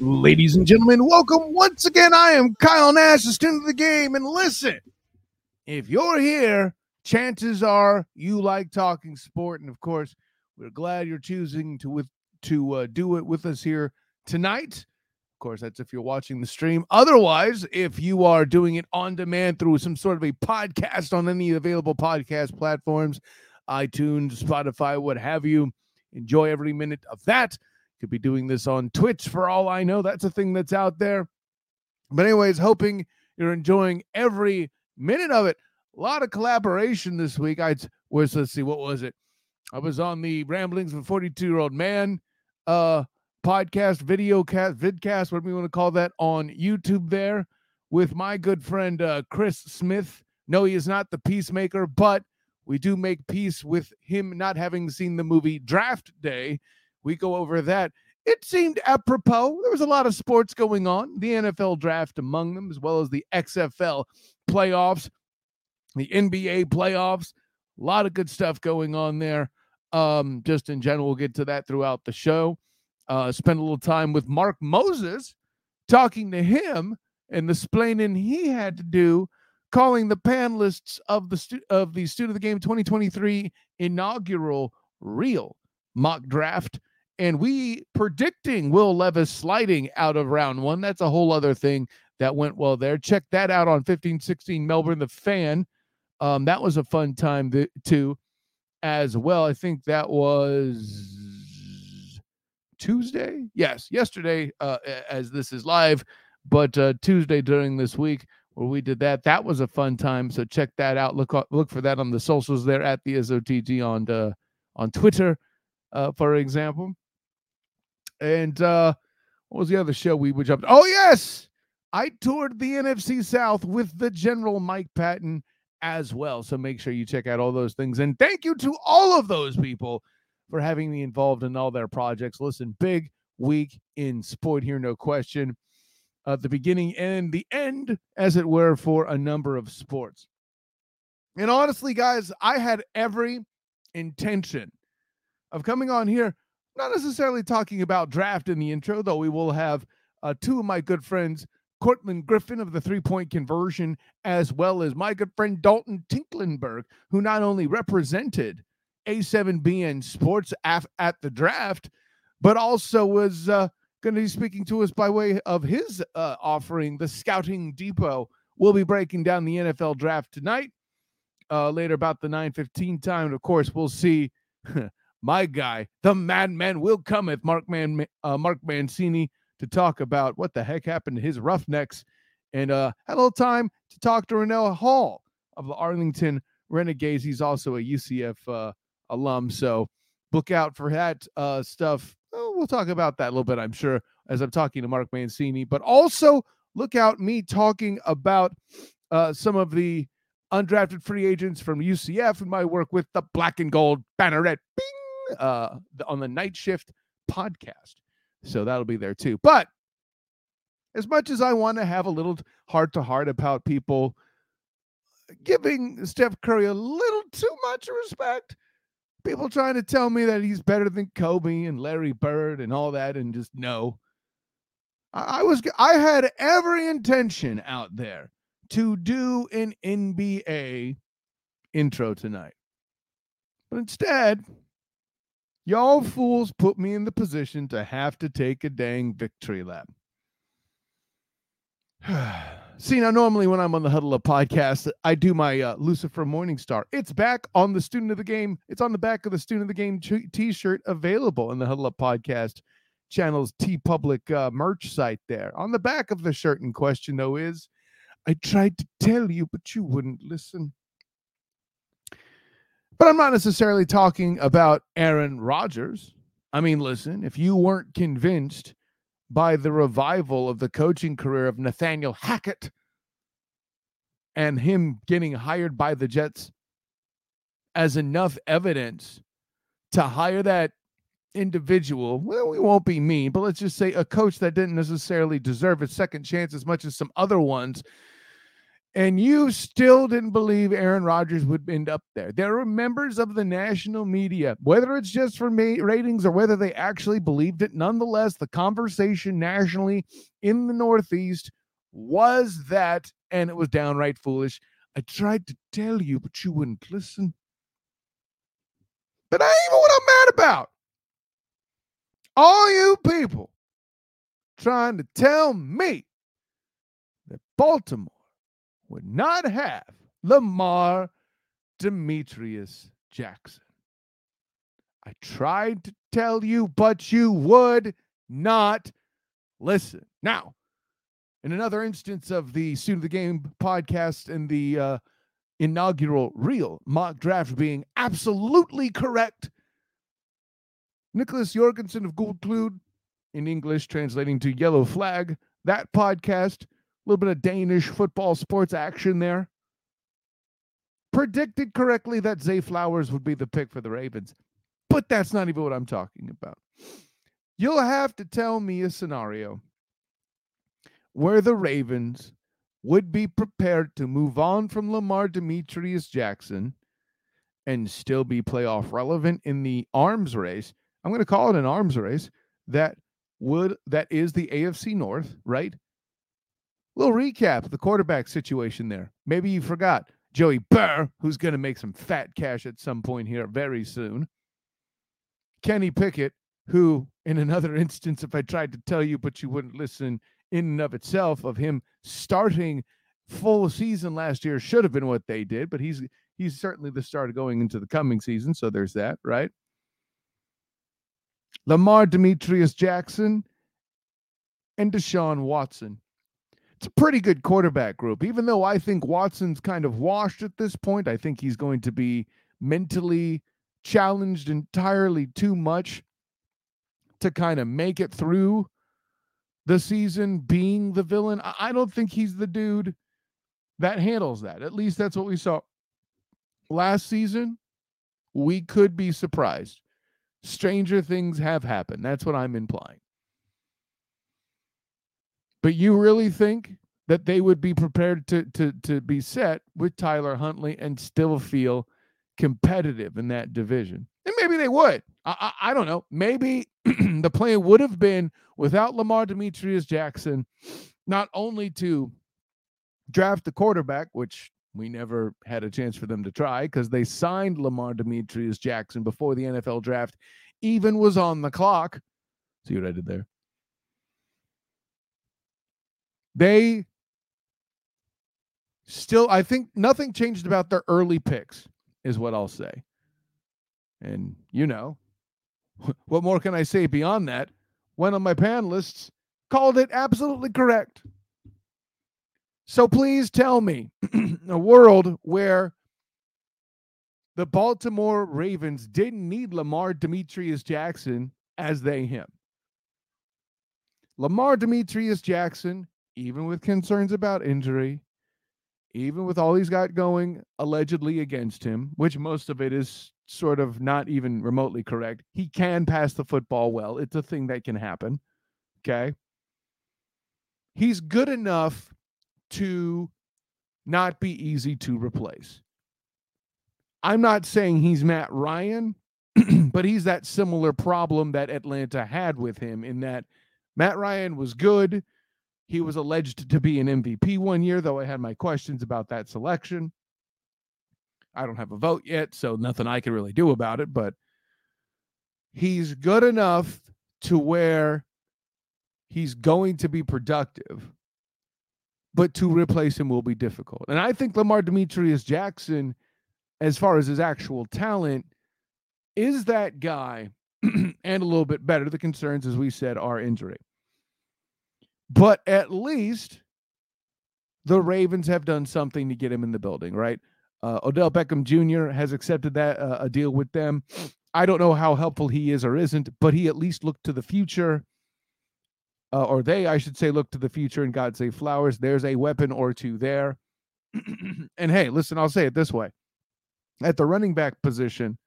Ladies and gentlemen, welcome once again. I am Kyle Nash, the student of the game. And listen, if you're here, chances are you like talking sport. And of course, we're glad you're choosing to with to uh, do it with us here tonight. Of course, that's if you're watching the stream. Otherwise, if you are doing it on demand through some sort of a podcast on any available podcast platforms, iTunes, Spotify, what have you, enjoy every minute of that. Could be doing this on Twitch for all I know. That's a thing that's out there. But, anyways, hoping you're enjoying every minute of it. A lot of collaboration this week. I was, let's see, what was it? I was on the Ramblings of a 42 year old man uh podcast, video cast, vidcast, whatever you want to call that, on YouTube there with my good friend uh, Chris Smith. No, he is not the peacemaker, but we do make peace with him not having seen the movie Draft Day we go over that. It seemed apropos. There was a lot of sports going on, the NFL draft among them, as well as the XFL playoffs, the NBA playoffs. A lot of good stuff going on there. Um, just in general, we'll get to that throughout the show. Uh, spend a little time with Mark Moses, talking to him and the splaining he had to do, calling the panelists of the stu- of the Student of the Game 2023 inaugural real mock draft and we predicting Will Levis sliding out of round one. That's a whole other thing that went well there. Check that out on 1516 Melbourne, the fan. Um, that was a fun time too, as well. I think that was Tuesday. Yes, yesterday, uh, as this is live, but uh, Tuesday during this week where we did that. That was a fun time. So check that out. Look look for that on the socials there at the SOTG on uh, on Twitter, uh, for example. And uh, what was the other show we would jump? Oh, yes. I toured the NFC South with the General Mike Patton as well. So make sure you check out all those things. And thank you to all of those people for having me involved in all their projects. Listen, big week in sport here, no question. Uh, the beginning and the end, as it were, for a number of sports. And honestly, guys, I had every intention of coming on here not necessarily talking about draft in the intro, though we will have uh, two of my good friends, Courtlandt Griffin of the three point conversion, as well as my good friend Dalton Tinklenberg, who not only represented A7BN Sports af- at the draft, but also was uh, going to be speaking to us by way of his uh, offering, the Scouting Depot. We'll be breaking down the NFL draft tonight. Uh, later about the 9:15 time, and of course, we'll see my guy, the madman will cometh, Mark Man uh, Mark Mancini, to talk about what the heck happened to his Roughnecks, and uh, had a little time to talk to Rennell Hall of the Arlington Renegades. He's also a UCF uh, alum, so look out for that uh, stuff. We'll talk about that a little bit, I'm sure, as I'm talking to Mark Mancini. But also look out me talking about uh, some of the undrafted free agents from UCF and my work with the Black and Gold Banneret. Bing! Uh, on the night shift podcast. So that'll be there too. But as much as I want to have a little heart to heart about people giving Steph Curry a little too much respect, people trying to tell me that he's better than Kobe and Larry Bird and all that, and just no. I, I was I had every intention out there to do an NBA intro tonight. But instead, Y'all fools put me in the position to have to take a dang victory lap. See, now, normally when I'm on the Huddle Up podcast, I do my uh, Lucifer Morningstar. It's back on the Student of the Game. It's on the back of the Student of the Game t shirt available in the Huddle Up podcast channel's TeePublic uh, merch site there. On the back of the shirt in question, though, is I tried to tell you, but you wouldn't listen. But I'm not necessarily talking about Aaron Rodgers. I mean, listen, if you weren't convinced by the revival of the coaching career of Nathaniel Hackett and him getting hired by the Jets as enough evidence to hire that individual, well, we won't be mean, but let's just say a coach that didn't necessarily deserve a second chance as much as some other ones And you still didn't believe Aaron Rodgers would end up there. There are members of the national media, whether it's just for me ratings or whether they actually believed it. Nonetheless, the conversation nationally in the Northeast was that, and it was downright foolish. I tried to tell you, but you wouldn't listen. But I ain't even what I'm mad about. All you people trying to tell me that Baltimore would not have Lamar Demetrius Jackson. I tried to tell you, but you would not listen. Now, in another instance of the Student of the Game podcast and the uh, inaugural real mock draft being absolutely correct, Nicholas Jorgensen of Gould Clued, in English, translating to Yellow Flag, that podcast, little bit of Danish football sports action there, predicted correctly that Zay Flowers would be the pick for the Ravens. But that's not even what I'm talking about. You'll have to tell me a scenario where the Ravens would be prepared to move on from Lamar Demetrius Jackson and still be playoff relevant in the arms race. I'm going to call it an arms race that would that is the AFC North, right? Little recap of the quarterback situation there. Maybe you forgot Joey Burr, who's going to make some fat cash at some point here very soon. Kenny Pickett, who, in another instance, if I tried to tell you, but you wouldn't listen, in and of itself of him starting full season last year should have been what they did, but he's he's certainly the start going into the coming season. So there's that, right? Lamar Demetrius Jackson and Deshaun Watson. It's a pretty good quarterback group, even though I think Watson's kind of washed at this point. I think he's going to be mentally challenged entirely too much to kind of make it through the season being the villain. I don't think he's the dude that handles that. At least that's what we saw last season. We could be surprised. Stranger things have happened. That's what I'm implying. But you really think that they would be prepared to to to be set with Tyler Huntley and still feel competitive in that division? And maybe they would. I, I, I don't know. Maybe the plan would have been without Lamar Demetrius Jackson, not only to draft the quarterback, which we never had a chance for them to try because they signed Lamar Demetrius Jackson before the NFL draft even was on the clock. See what I did there? They still, I think nothing changed about their early picks, is what I'll say. And you know, what more can I say beyond that? One of my panelists called it absolutely correct. So please tell me a world where the Baltimore Ravens didn't need Lamar Demetrius Jackson as they him. Lamar Demetrius Jackson, even with concerns about injury, even with all he's got going allegedly against him, which most of it is sort of not even remotely correct. He can pass the football well. It's a thing that can happen. Okay. He's good enough to not be easy to replace. I'm not saying he's Matt Ryan, but he's that similar problem that Atlanta had with him in that Matt Ryan was good. He was alleged to be an MVP one year, though I had my questions about that selection. I don't have a vote yet, so nothing I can really do about it, but he's good enough to where he's going to be productive, but to replace him will be difficult. And I think Lamar Demetrius Jackson, as far as his actual talent, is that guy and a little bit better. The concerns, as we said, are injury. But at least the Ravens have done something to get him in the building, right? Uh, Odell Beckham Jr. has accepted that uh, a deal with them. I don't know how helpful he is or isn't, but he at least looked to the future, uh, or they, I should say, look to the future and God save flowers. There's a weapon or two there. and hey, listen, I'll say it this way: at the running back position,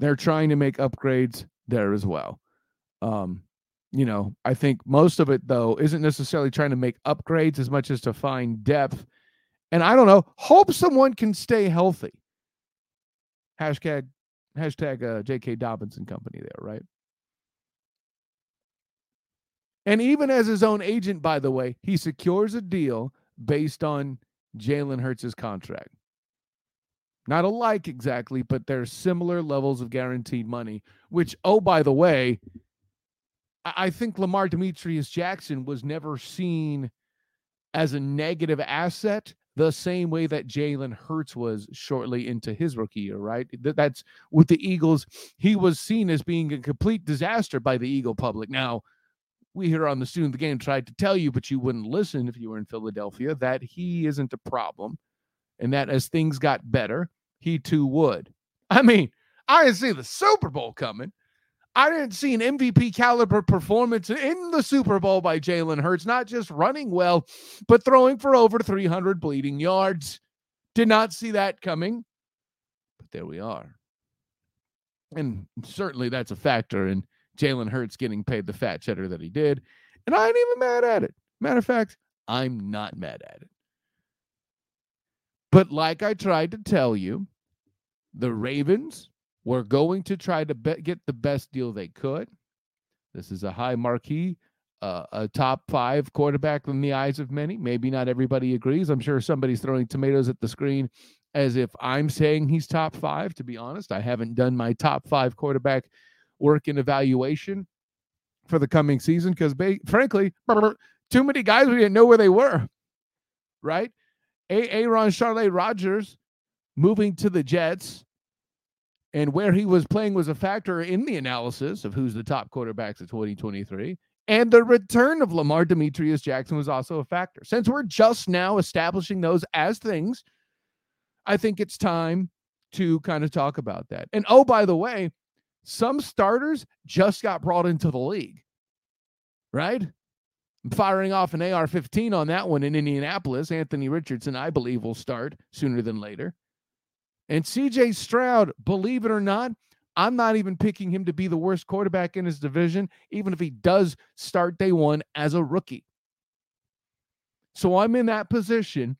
they're trying to make upgrades there as well. Um, you know, I think most of it though isn't necessarily trying to make upgrades as much as to find depth And I don't know, hope someone can stay healthy. Hashtag hashtag uh, J.K. Dobbins and company there, right? And even as his own agent, by the way, he secures a deal based on Jalen Hurts' contract. Not alike exactly, but they're similar levels of guaranteed money, which, oh, by the way, I think Lamar Demetrius Jackson was never seen as a negative asset the same way that Jalen Hurts was shortly into his rookie year, right? That's with the Eagles. He was seen as being a complete disaster by the Eagle public. Now, we here on the student of the game tried to tell you, but you wouldn't listen if you were in Philadelphia, that he isn't a problem. And that as things got better, he too would. I mean, I didn't see the Super Bowl coming. I didn't see an MVP caliber performance in the Super Bowl by Jalen Hurts, not just running well, but throwing for over 300 bleeding yards. Did not see that coming. But there we are. And certainly that's a factor in Jalen Hurts getting paid the fat cheddar that he did. And I ain't even mad at it. Matter of fact, I'm not mad at it. But like I tried to tell you, the Ravens were going to try to be- get the best deal they could. This is a high marquee, uh, a top five quarterback in the eyes of many. Maybe not everybody agrees. I'm sure somebody's throwing tomatoes at the screen as if I'm saying he's top five. To be honest, I haven't done my top five quarterback work and evaluation for the coming season because, frankly, too many guys we didn't know where they were. Right? Aaron Charlotte Rodgers moving to the Jets and where he was playing was a factor in the analysis of who's the top quarterbacks of 2023. And the return of Lamar Demetrius Jackson was also a factor. Since we're just now establishing those as things, I think it's time to kind of talk about that. And oh, by the way, some starters just got brought into the league, right? I'm firing off an AR 15 on that one in Indianapolis. Anthony Richardson, I believe, will start sooner than later. And CJ Stroud, believe it or not, I'm not even picking him to be the worst quarterback in his division, even if he does start day one as a rookie. So I'm in that position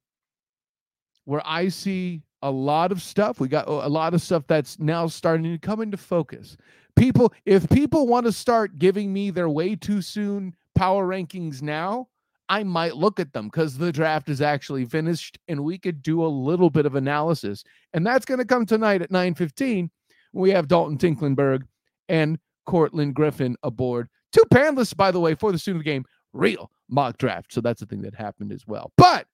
where I see a lot of stuff. We got a lot of stuff that's now starting to come into focus. People, if people want to start giving me their way too soon power rankings now, I might look at them because the draft is actually finished and we could do a little bit of analysis. And that's going to come tonight at 9:15. We have Dalton Tinklenberg and Courtlandt Griffin aboard. Two panelists, by the way, for the student game, real mock draft. So that's the thing that happened as well. But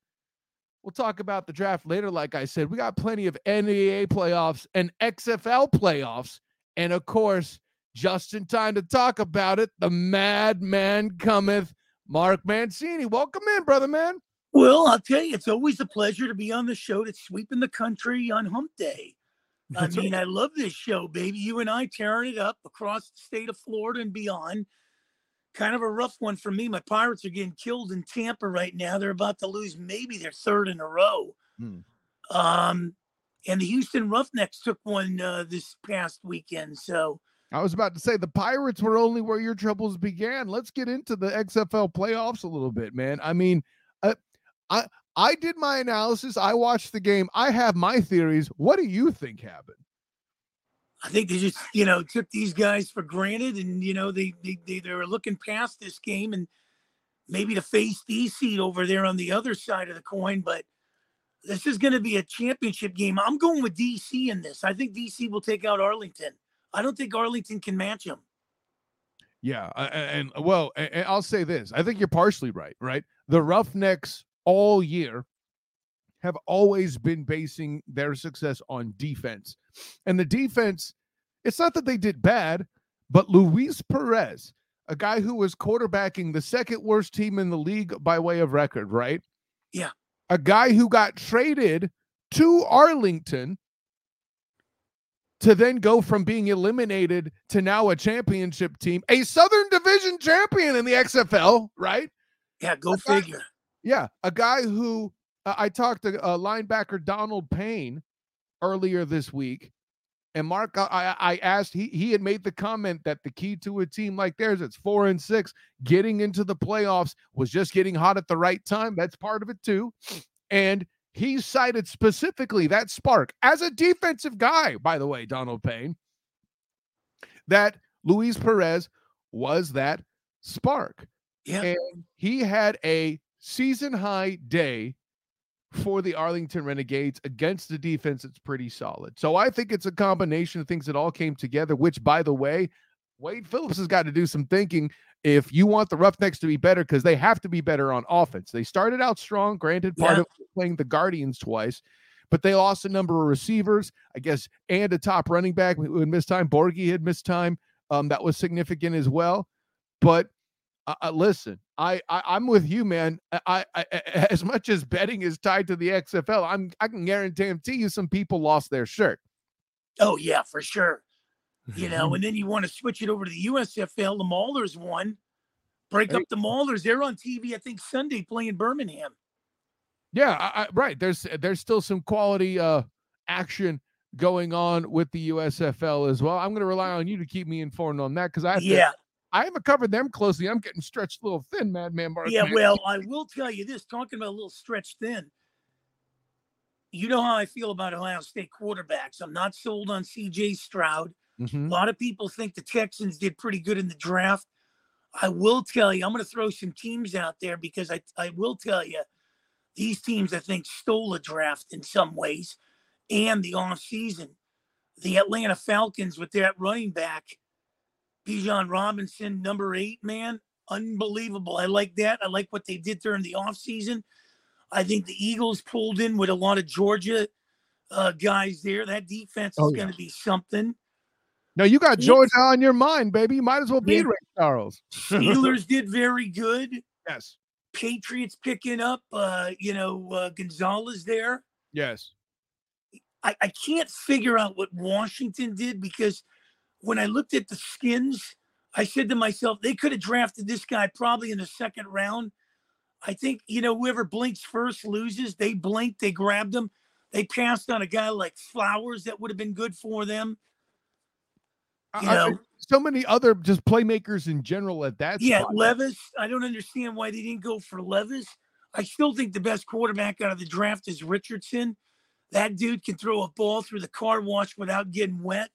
we'll talk about the draft later. Like I said, we got plenty of NBA playoffs and XFL playoffs. And of course, just in time to talk about it, the madman cometh Mark Mancini. Welcome in, brother man. Well, I'll tell you, it's always a pleasure to be on the show that's sweeping the country on hump day. I mean, I love this show, baby. You and I tearing it up across the state of Florida and beyond. Kind of a rough one for me. My Pirates are getting killed in Tampa right now. They're about to lose maybe their third in a row. Hmm. Um, and the Houston Roughnecks took one uh, this past weekend. So I was about to say the Pirates were only where your troubles began. Let's get into the XFL playoffs a little bit, man. I mean, uh, I I did my analysis. I watched the game. I have my theories. What do you think happened? I think they just, you know, took these guys for granted, and you know, they they they, they were looking past this game and maybe to face DC over there on the other side of the coin, but this is going to be a championship game. I'm going with DC in this. I think DC will take out Arlington. I don't think Arlington can match him. Yeah, and, and well, and I'll say this: I think you're partially right. Right, the Roughnecks all year have always been basing their success on defense, and the defense. It's not that they did bad, but Luis Perez, a guy who was quarterbacking the second worst team in the league by way of record, right? Yeah, a guy who got traded to Arlington to then go from being eliminated to now a championship team, a Southern Division champion in the XFL, right? Yeah, go a figure. Guy, yeah, a guy who uh, I talked to uh, linebacker Donald Payne earlier this week, and Mark, I, I asked he he had made the comment that the key to a team like theirs, it's four and six, getting into the playoffs was just getting hot at the right time. That's part of it too, and he cited specifically that spark as a defensive guy, by the way, Donald Payne, that Luis Perez was that spark. Yeah. And he had a season high day for the Arlington Renegades against the defense that's pretty solid. So I think it's a combination of things that all came together, which, by the way, Wade Phillips has got to do some thinking if you want the Roughnecks to be better because they have to be better on offense. They started out strong, granted, part Yeah. of playing the Guardians twice, but they lost a number of receivers, I guess, and a top running back who had missed time. Borghi had missed time. Um, that was significant as well. But uh, uh, listen, I, I I'm with you, man. I, I, I as much as betting is tied to the XFL, I'm I can guarantee you some people lost their shirt. Oh yeah, for sure. You know, and then you want to switch it over to the USFL. The Maulers won. Break up the Maulers. They're on TV, I think, Sunday playing Birmingham. Yeah, I, I, right. There's there's still some quality uh action going on with the USFL as well. I'm going to rely on you to keep me informed on that because I have to- Yeah, I haven't covered them closely. I'm getting stretched a little thin, Madman Mark. yeah. man. Well, I will tell you this: talking about a little stretched thin. You know how I feel about Ohio State quarterbacks. I'm not sold on C.J. Stroud. A Mhm. lot of people think the Texans did pretty good in the draft. I will tell you, I'm going to throw some teams out there because I, I will tell you, these teams, I think, stole a draft in some ways and the offseason. The Atlanta Falcons with that running back, Bijan Robinson, number eight, man, unbelievable. I like that. I like what they did during the offseason. I think the Eagles pulled in with a lot of Georgia uh, guys there. That defense is Oh, yeah. going to be something. No, you got. Georgia on your mind, baby. You might as well be Yeah. Ray Charles. Steelers did very good. Yes. Patriots picking up, uh, you know, uh, Gonzalez there. Yes. I, I can't figure out what Washington did because when I looked at the skins, I said to myself, they could have drafted this guy probably in the second round. I think, you know, whoever blinks first loses. They blinked, they grabbed him. They passed on a guy like Flowers that would have been good for them. I- You know, so many other just playmakers in general at that yeah, spot. Levis. I don't understand why they didn't go for Levis. I still think the best quarterback out of the draft is Richardson. That dude can throw a ball through the car wash without getting wet.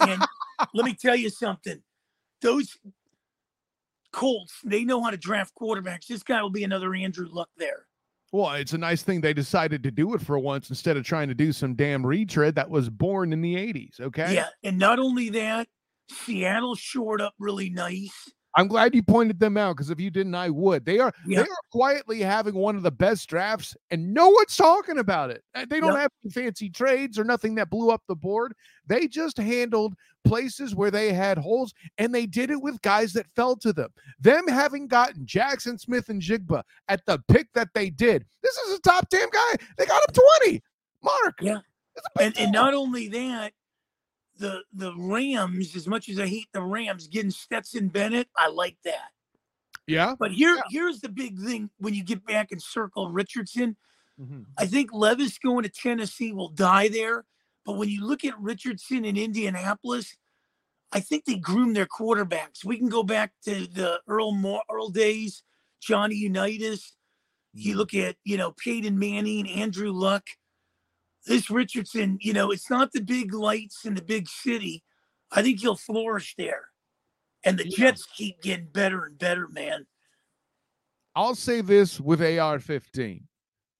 And let me tell you something. Those Colts, they know how to draft quarterbacks. This guy will be another Andrew Luck there. Well, it's a nice thing they decided to do it for once instead of trying to do some damn retread that was born in the 80s. Okay. Yeah. And not only that, Seattle shored up really nice. I'm glad you pointed them out because if you didn't, I would. They are Yeah. they are quietly having one of the best drafts, and no one's talking about it. Uh, They don't Yep. have any fancy trades or nothing that blew up the board. They just handled places where they had holes, and they did it with guys that fell to them. Them having gotten Jaxon Smith-Njigba at the pick that they did. This is a top 10 guy. They got him 20. Mark. Yeah. It's a big And and not only that, the the Rams, as much as I hate the Rams, getting Stetson Bennett, I like that. yeah. But here, here's the big thing when you get back and circle Richardson. Mhm. I think Levis going to Tennessee will die there. But when you look at Richardson in Indianapolis, I think they groom their quarterbacks. We can go back to the Earl Mo- Earl days, Johnny Unitas. You look at, you know, Peyton Manning, Andrew Luck. This Richardson, you know, it's not the big lights in the big city. I think he'll flourish there. And the Yeah. Jets keep getting better and better, man. I'll say this with AR 15.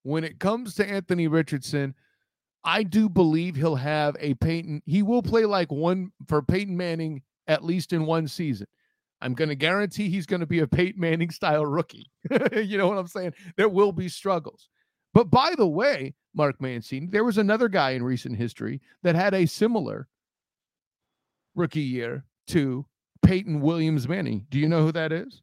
When it comes to Anthony Richardson, I do believe he'll have a Peyton. He will play like one for Peyton Manning at least in one season. I'm going to guarantee he's going to be a Peyton Manning style rookie. you know what I'm saying? There will be struggles. But by the way, Mark Mancini, there was another guy in recent history that had a similar rookie year to Peyton Williams Manning. Do you know who that is?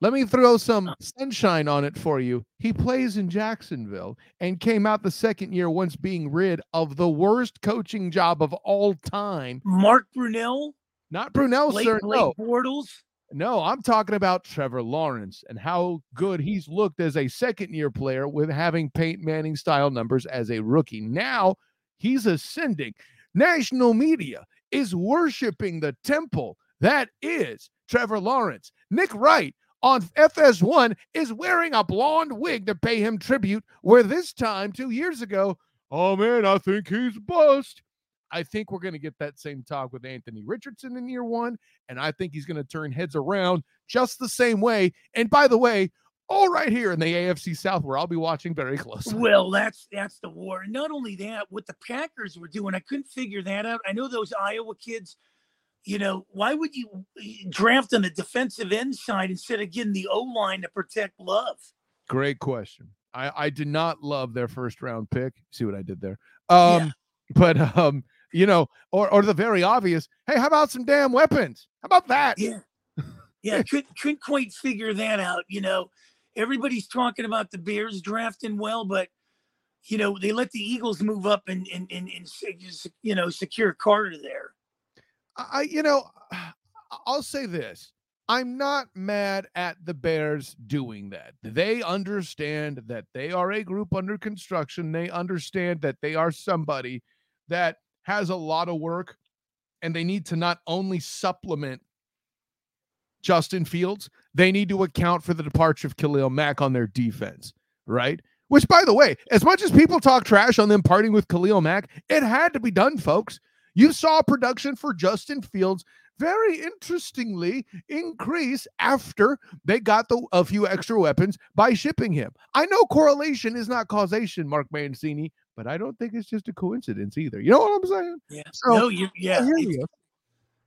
Let me throw some uh. sunshine on it for you. He plays in Jacksonville and came out the second year once being rid of the worst coaching job of all time. Mark Brunell, Not Brunel, Blake, sir. Blake No, Bortles. No, I'm talking about Trevor Lawrence and how good he's looked as a second year player with having Peyton Manning style numbers as a rookie. Now he's ascending. National media is worshiping the temple that is Trevor Lawrence. Nick Wright on FS1 is wearing a blonde wig to pay him tribute, where this time, two years ago, oh man, I think he's bust. I think we're going to get that same talk with Anthony Richardson in year one. And I think he's going to turn heads around just the same way. And by the way, all right here in the AFC South, where I'll be watching very closely. Well, that's that's the war. And not only that, what the Packers were doing, I couldn't figure that out. I know those Iowa kids you know, why would you draft on the defensive end side instead of getting the O line to protect Love? Great question. I, I did not love their first round pick. See what I did there? Um, yeah. but um, you know, or or the very obvious. Hey, how about some damn weapons? How about that? Yeah, yeah. couldn't couldn't quite figure that out. You know, everybody's talking about the Bears drafting well, but you know they let the Eagles move up and and and, and you know secure Carter there. I, you know, I'll say this. I'm not mad at the Bears doing that. They understand that they are a group under construction. They understand that they are somebody that has a lot of work and they need to not only supplement Justin Fields, they need to account for the departure of Khalil Mack on their defense, right? Which, by the way, as much as people talk trash on them parting with Khalil Mack, it had to be done, folks. You saw production for Justin Fields very interestingly increase after they got the, a few extra weapons by shipping him. I know correlation is not causation, Mark Mancini, but I don't think it's just a coincidence either. You know what I'm saying? Yeah. So, no, you, yeah. You.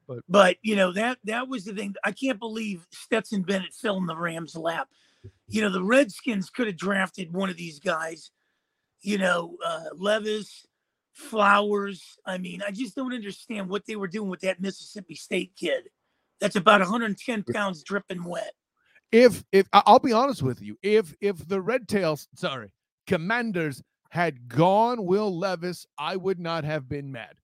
But, but you know that that was the thing. I can't believe Stetson Bennett fell in the Rams' lap. You know the Redskins could have drafted one of these guys. You know uh, Levis, Flowers. I mean, I just don't understand what they were doing with that Mississippi State kid. That's about 110 pounds dripping wet. If if I'll be honest with you, if if the Red Tails, sorry, Commanders had gone Will Levis, I would not have been mad.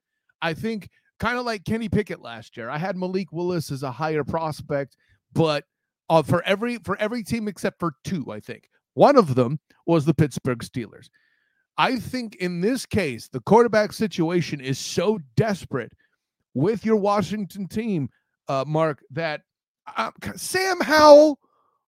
I think kind of like Kenny Pickett last year. I had Malik Willis as a higher prospect, but uh, for every for every team except for two, I think one of them was the Pittsburgh Steelers. I think in this case, the quarterback situation is so desperate with your Washington team, uh, Mark, that uh, Sam Howell,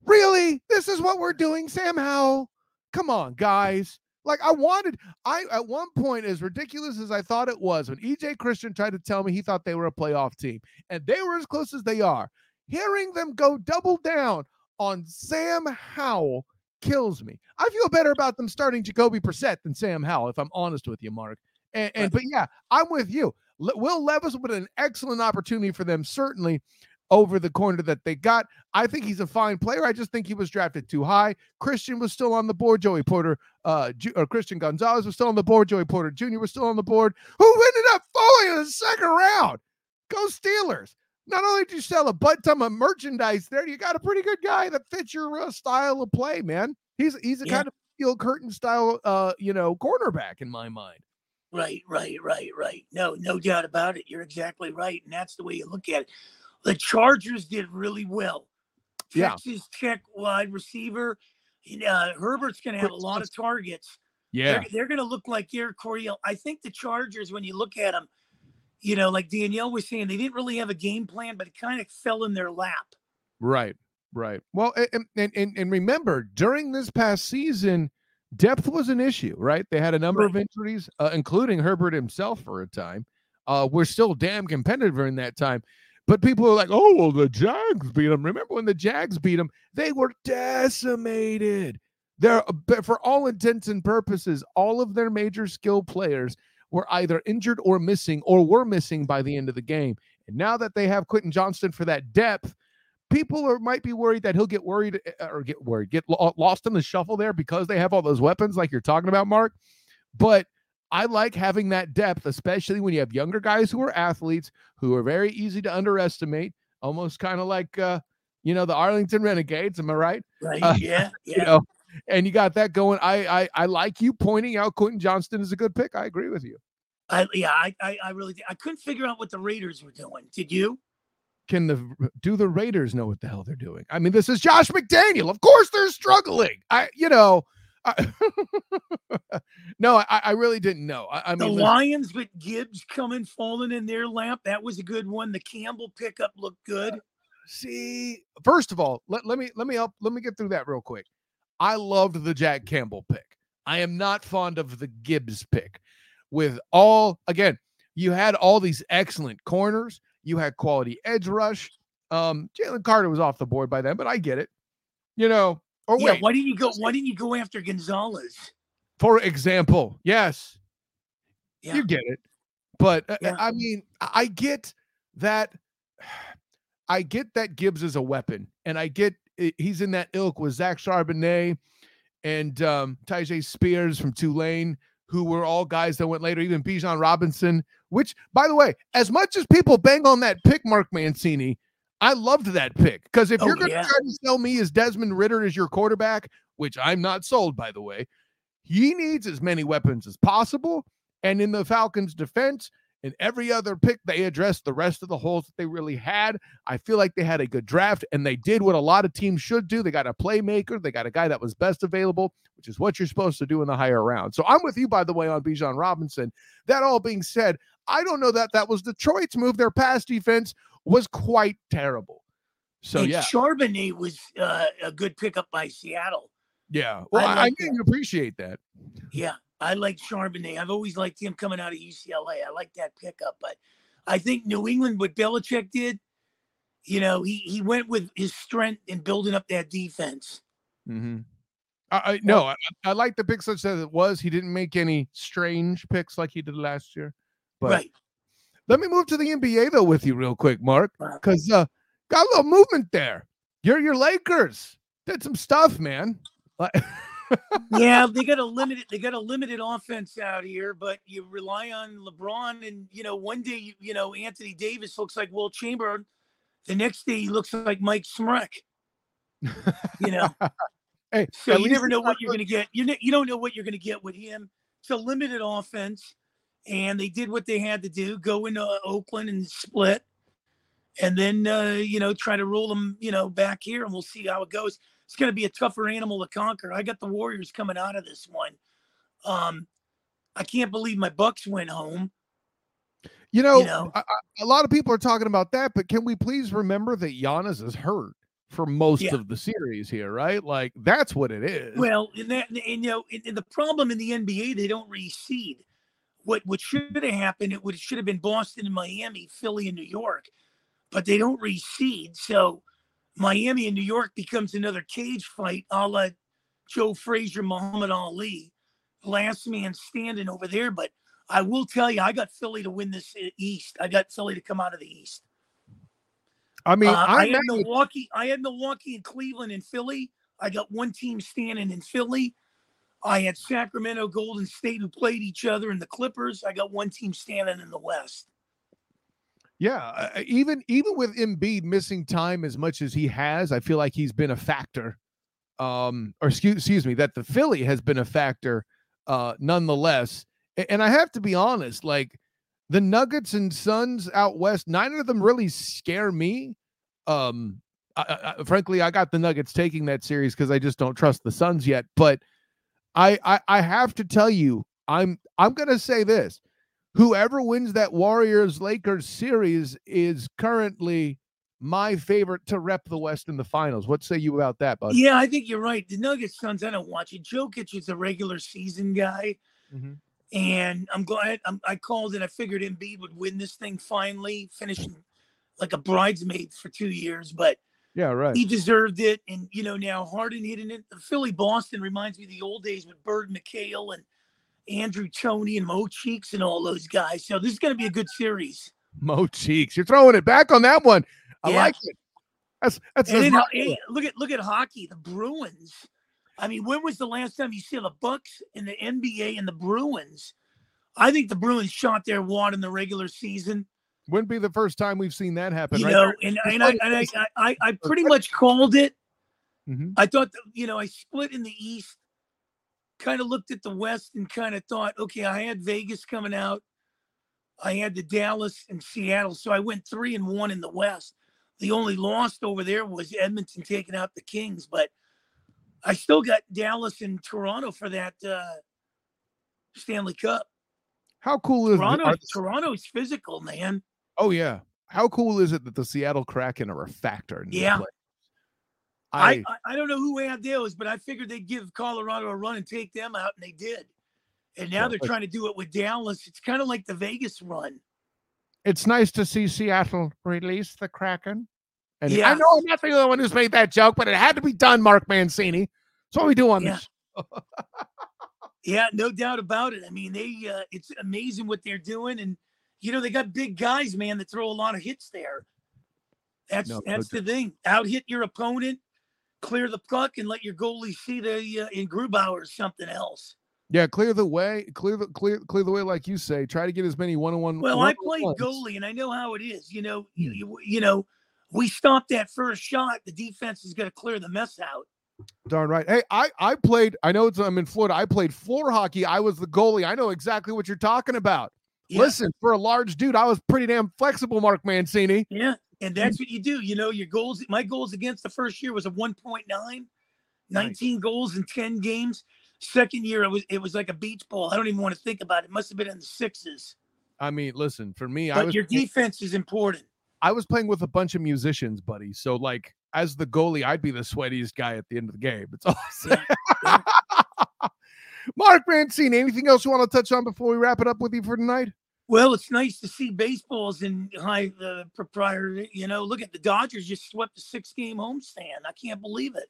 really? This is what we're doing, Sam Howell? Come on, guys. Like I wanted, I at one point, as ridiculous as I thought it was, when EJ Christian tried to tell me he thought they were a playoff team, and they were as close as they are, hearing them go double down on Sam Howell kills me. I feel better about them starting Jacoby Brissett than Sam Howell, if I'm honest with you, Mark. And, and but yeah, I'm with you. Will Levis would an excellent opportunity for them, certainly over the corner that they got. I think he's a fine player. I just think he was drafted too high. Christian was still on the board. Joey Porter, uh, or Christian Gonzalez was still on the board. Joey Porter Jr. was still on the board. Who ended up falling in the second round? Go Steelers not only do you sell a butt ton of merchandise there, you got a pretty good guy that fits your uh, style of play, man. He's he's a yeah. kind of steel curtain style, uh, you know, cornerback in my mind. Right, right, right, right. No, no doubt about it. You're exactly right, and that's the way you look at it. The Chargers did really well. Texas yeah. Tech wide receiver. Uh, Herbert's going to have a lot of targets. Yeah, they're, they're going to look like Air Coryell. I think the Chargers, when you look at them, you know, like Danielle was saying, they didn't really have a game plan, but it kind of fell in their lap. Right, right. Well, and, and, and remember, during this past season, depth was an issue, right? They had a number right. of injuries, uh, including Herbert himself for a time. Uh, we're still damn competitive during that time. But people are like, oh, well, the Jags beat them. Remember when the Jags beat them? They were decimated. They're, for all intents and purposes, all of their major skill players were either injured or missing or were missing by the end of the game. And now that they have Quentin Johnston for that depth, people are might be worried that he'll get worried uh, or get worried, get lost in the shuffle there because they have all those weapons like you're talking about, Mark. But I like having that depth, especially when you have younger guys who are athletes who are very easy to underestimate, almost kind of like uh, you know, the Arlington Renegades. Am I right? Right. Uh, yeah. Yeah. You know, and you got that going. I I, I like you pointing out Quentin Johnston is a good pick. I agree with you. I yeah, I I, I really I couldn't figure out what the Raiders were doing. Did you? Can the do the Raiders know what the hell they're doing? I mean, this is Josh McDaniel. Of course they're struggling. I you know. I, no, I, I really didn't know. I, I mean, the Lions with Gibbs coming falling in their lap. That was a good one. The Campbell pickup looked good. See, first of all, let, let me let me help let me get through that real quick. I loved the Jack Campbell pick. I am not fond of the Gibbs pick. With all again, you had all these excellent corners, you had quality edge rush. Um, Jalen Carter was off the board by then, but I get it. You know, or yeah, wait, why didn't you go? Why didn't you go after Gonzalez? for example, yes, Yeah. you get it. But uh, Yeah. I mean, I I get that. I get that Gibbs is a weapon, and I get he's in that ilk with Zach Charbonnet and um, Tyjae Spears from Tulane, who were all guys that went later. Even Bijan Robinson, which, by the way, as much as people bang on that pick, Mark Mancini, I loved that pick because if Oh, you're going to yeah. try to sell me as Desmond Ridder as your quarterback, which I'm not sold, by the way, he needs as many weapons as possible. And in the Falcons' defense and every other pick, they addressed the rest of the holes that they really had. I feel like they had a good draft and they did what a lot of teams should do. They got a playmaker, they got a guy that was best available, which is what you're supposed to do in the higher round. So I'm with you, by the way, on Bijan Robinson. That all being said, I don't know that that was Detroit's move. Their pass defense was quite terrible. So and yeah, Charbonnet was uh, a good pickup by Seattle. yeah. Well, I I, I like knew appreciate that. Yeah, I like Charbonnet. I've always liked him coming out of UCLA. I like that pickup, but I think New England, what Belichick did, you know, he he went with his strength in building up that defense. Mm-hmm. I, I no, I, I like the pick such as it was. He didn't make any strange picks like he did last year. But right. Let me move to the NBA though with you real quick, Mark, because uh, got a little movement there. You're your Lakers did some stuff, man. Yeah, they got a limited they got a limited offense out here, but you rely on LeBron and you know, one day you, you know, Anthony Davis looks like Wilt Chamberlain. The next day he looks like Mike Smrek. You know, hey, so you never know what you're going to get. You ne- you don't know what you're going to get with him. It's a limited offense, and they did what they had to do: go into uh, Oakland and split, and then uh, you know try to roll them you know back here, and we'll see how it goes. It's going to be a tougher animal to conquer. I got the Warriors coming out of this one. Um, I can't believe my Bucks went home. You know, know. I- I- a lot of people are talking about that, but can we please remember that Giannis is hurt for most Yeah. of the series here, right? Like that's what it is. Well, and that and, you know, and, and the problem in the NBA, they don't reseed. What what should have happened? It would should have been Boston and Miami, Philly and New York, but they don't reseed. So Miami and New York becomes another cage fight, a la Joe Frazier, Muhammad Ali, last man standing over there. But I will tell you, I got Philly to win this uh, East. I got Philly to come out of the East. I mean, Uh, I I'm had Milwaukee. I had Milwaukee and Cleveland and Philly. I got one team standing in Philly. I had Sacramento, Golden State, who played each other, and the Clippers. I got one team standing in the West. Yeah, even even with Embiid missing time as much as he has, I feel like he's been a factor. Um, or excuse, excuse me, that the Philly has been a factor, uh, nonetheless. And I have to be honest, like the Nuggets and Suns out west, neither of them really scare me. Um, I, I- frankly, I got the Nuggets taking that series because I just don't trust the Suns yet. But I, I, I have to tell you, I'm, I'm gonna say this: whoever wins that Warriors Lakers series is currently my favorite to rep the West in the finals. What say you about that, bud? Yeah, I think you're right. The Nuggets, Suns, I don't watch it. Jokic is a regular season guy, Mhm. and I'm glad I'm, I called and I figured Embiid would win this thing finally, finishing like a bridesmaid for two years, but Yeah, right. he deserved it. And you know, now Harden hitting it. Philly Boston reminds me of the old days with Bird McHale and Andrew Toney and Mo Cheeks and all those guys. So this is going to be a good series. Mo Cheeks, you're throwing it back on that one. I Yeah. like it. That's that's And then, uh, hey, look at look at hockey, the Bruins. I mean, when was the last time you see the Bucks in the NBA and the Bruins? I think the Bruins shot their wad in the regular season. Wouldn't be the first time we've seen that happen. You right know, and, and I and I, I I pretty much called it. Mhm. I thought, that, you know, I split in the East, kind of looked at the West and kind of thought, okay, I had Vegas coming out. I had the Dallas and Seattle. So I went three and one in the West. The only lost over there was Edmonton taking out the Kings, but I still got Dallas and Toronto for that uh, Stanley Cup. How cool is Toronto, the- Toronto's physical, man. Oh yeah, how cool is it that the Seattle Kraken are a factor? Yeah. I, I, I don't know who had those, but I figured they'd give Colorado a run and take them out, and they did. And now Yeah, they're but- trying to do it with Dallas. It's kind of like the Vegas run. it's nice to see Seattle release the Kraken. And yeah. I know I'm not the only one who's made that joke, but it had to be done, Mark Mancini. That's what we do on Yeah. this. Yeah, no doubt about it. I mean, they uh, it's amazing what they're doing, and you know they got big guys, man, that throw a lot of hits there. That's No, no that's the thing. Out hit your opponent, clear the puck, and let your goalie see the uh, in Grubauer or something else. Yeah, clear the way, clear the clear clear the way, like you say. Try to get as many one on one. Well, I played goalie, and I know how it is. You know, you, Hmm. you, you know, we stop that first shot. The defense is going to clear the mess out. Darn right. Hey, I I played. I know it's I'm in Florida. I played floor hockey. I was the goalie. I know exactly what you're talking about. Yeah, Listen, for a large dude, I was pretty damn flexible, Mark Mancini. yeah, and that's what you do. You know, your goals. My goals against the first year was a 1.9, 19 goals in 10 games. Second year, it was it was like a beach ball. I don't even want to think about it. It must have been in the sixes. I mean, listen, for me, I But was your defense is important. I was playing with a bunch of musicians, buddy. So like as the goalie, I'd be the sweatiest guy at the end of the game. It's all saying. Mark Mancini, anything else you want to touch on before we wrap it up with you for tonight? Well, it's nice to see baseballs in high uh, propriety. You know, look at the Dodgers just swept a six game homestand. I can't believe it.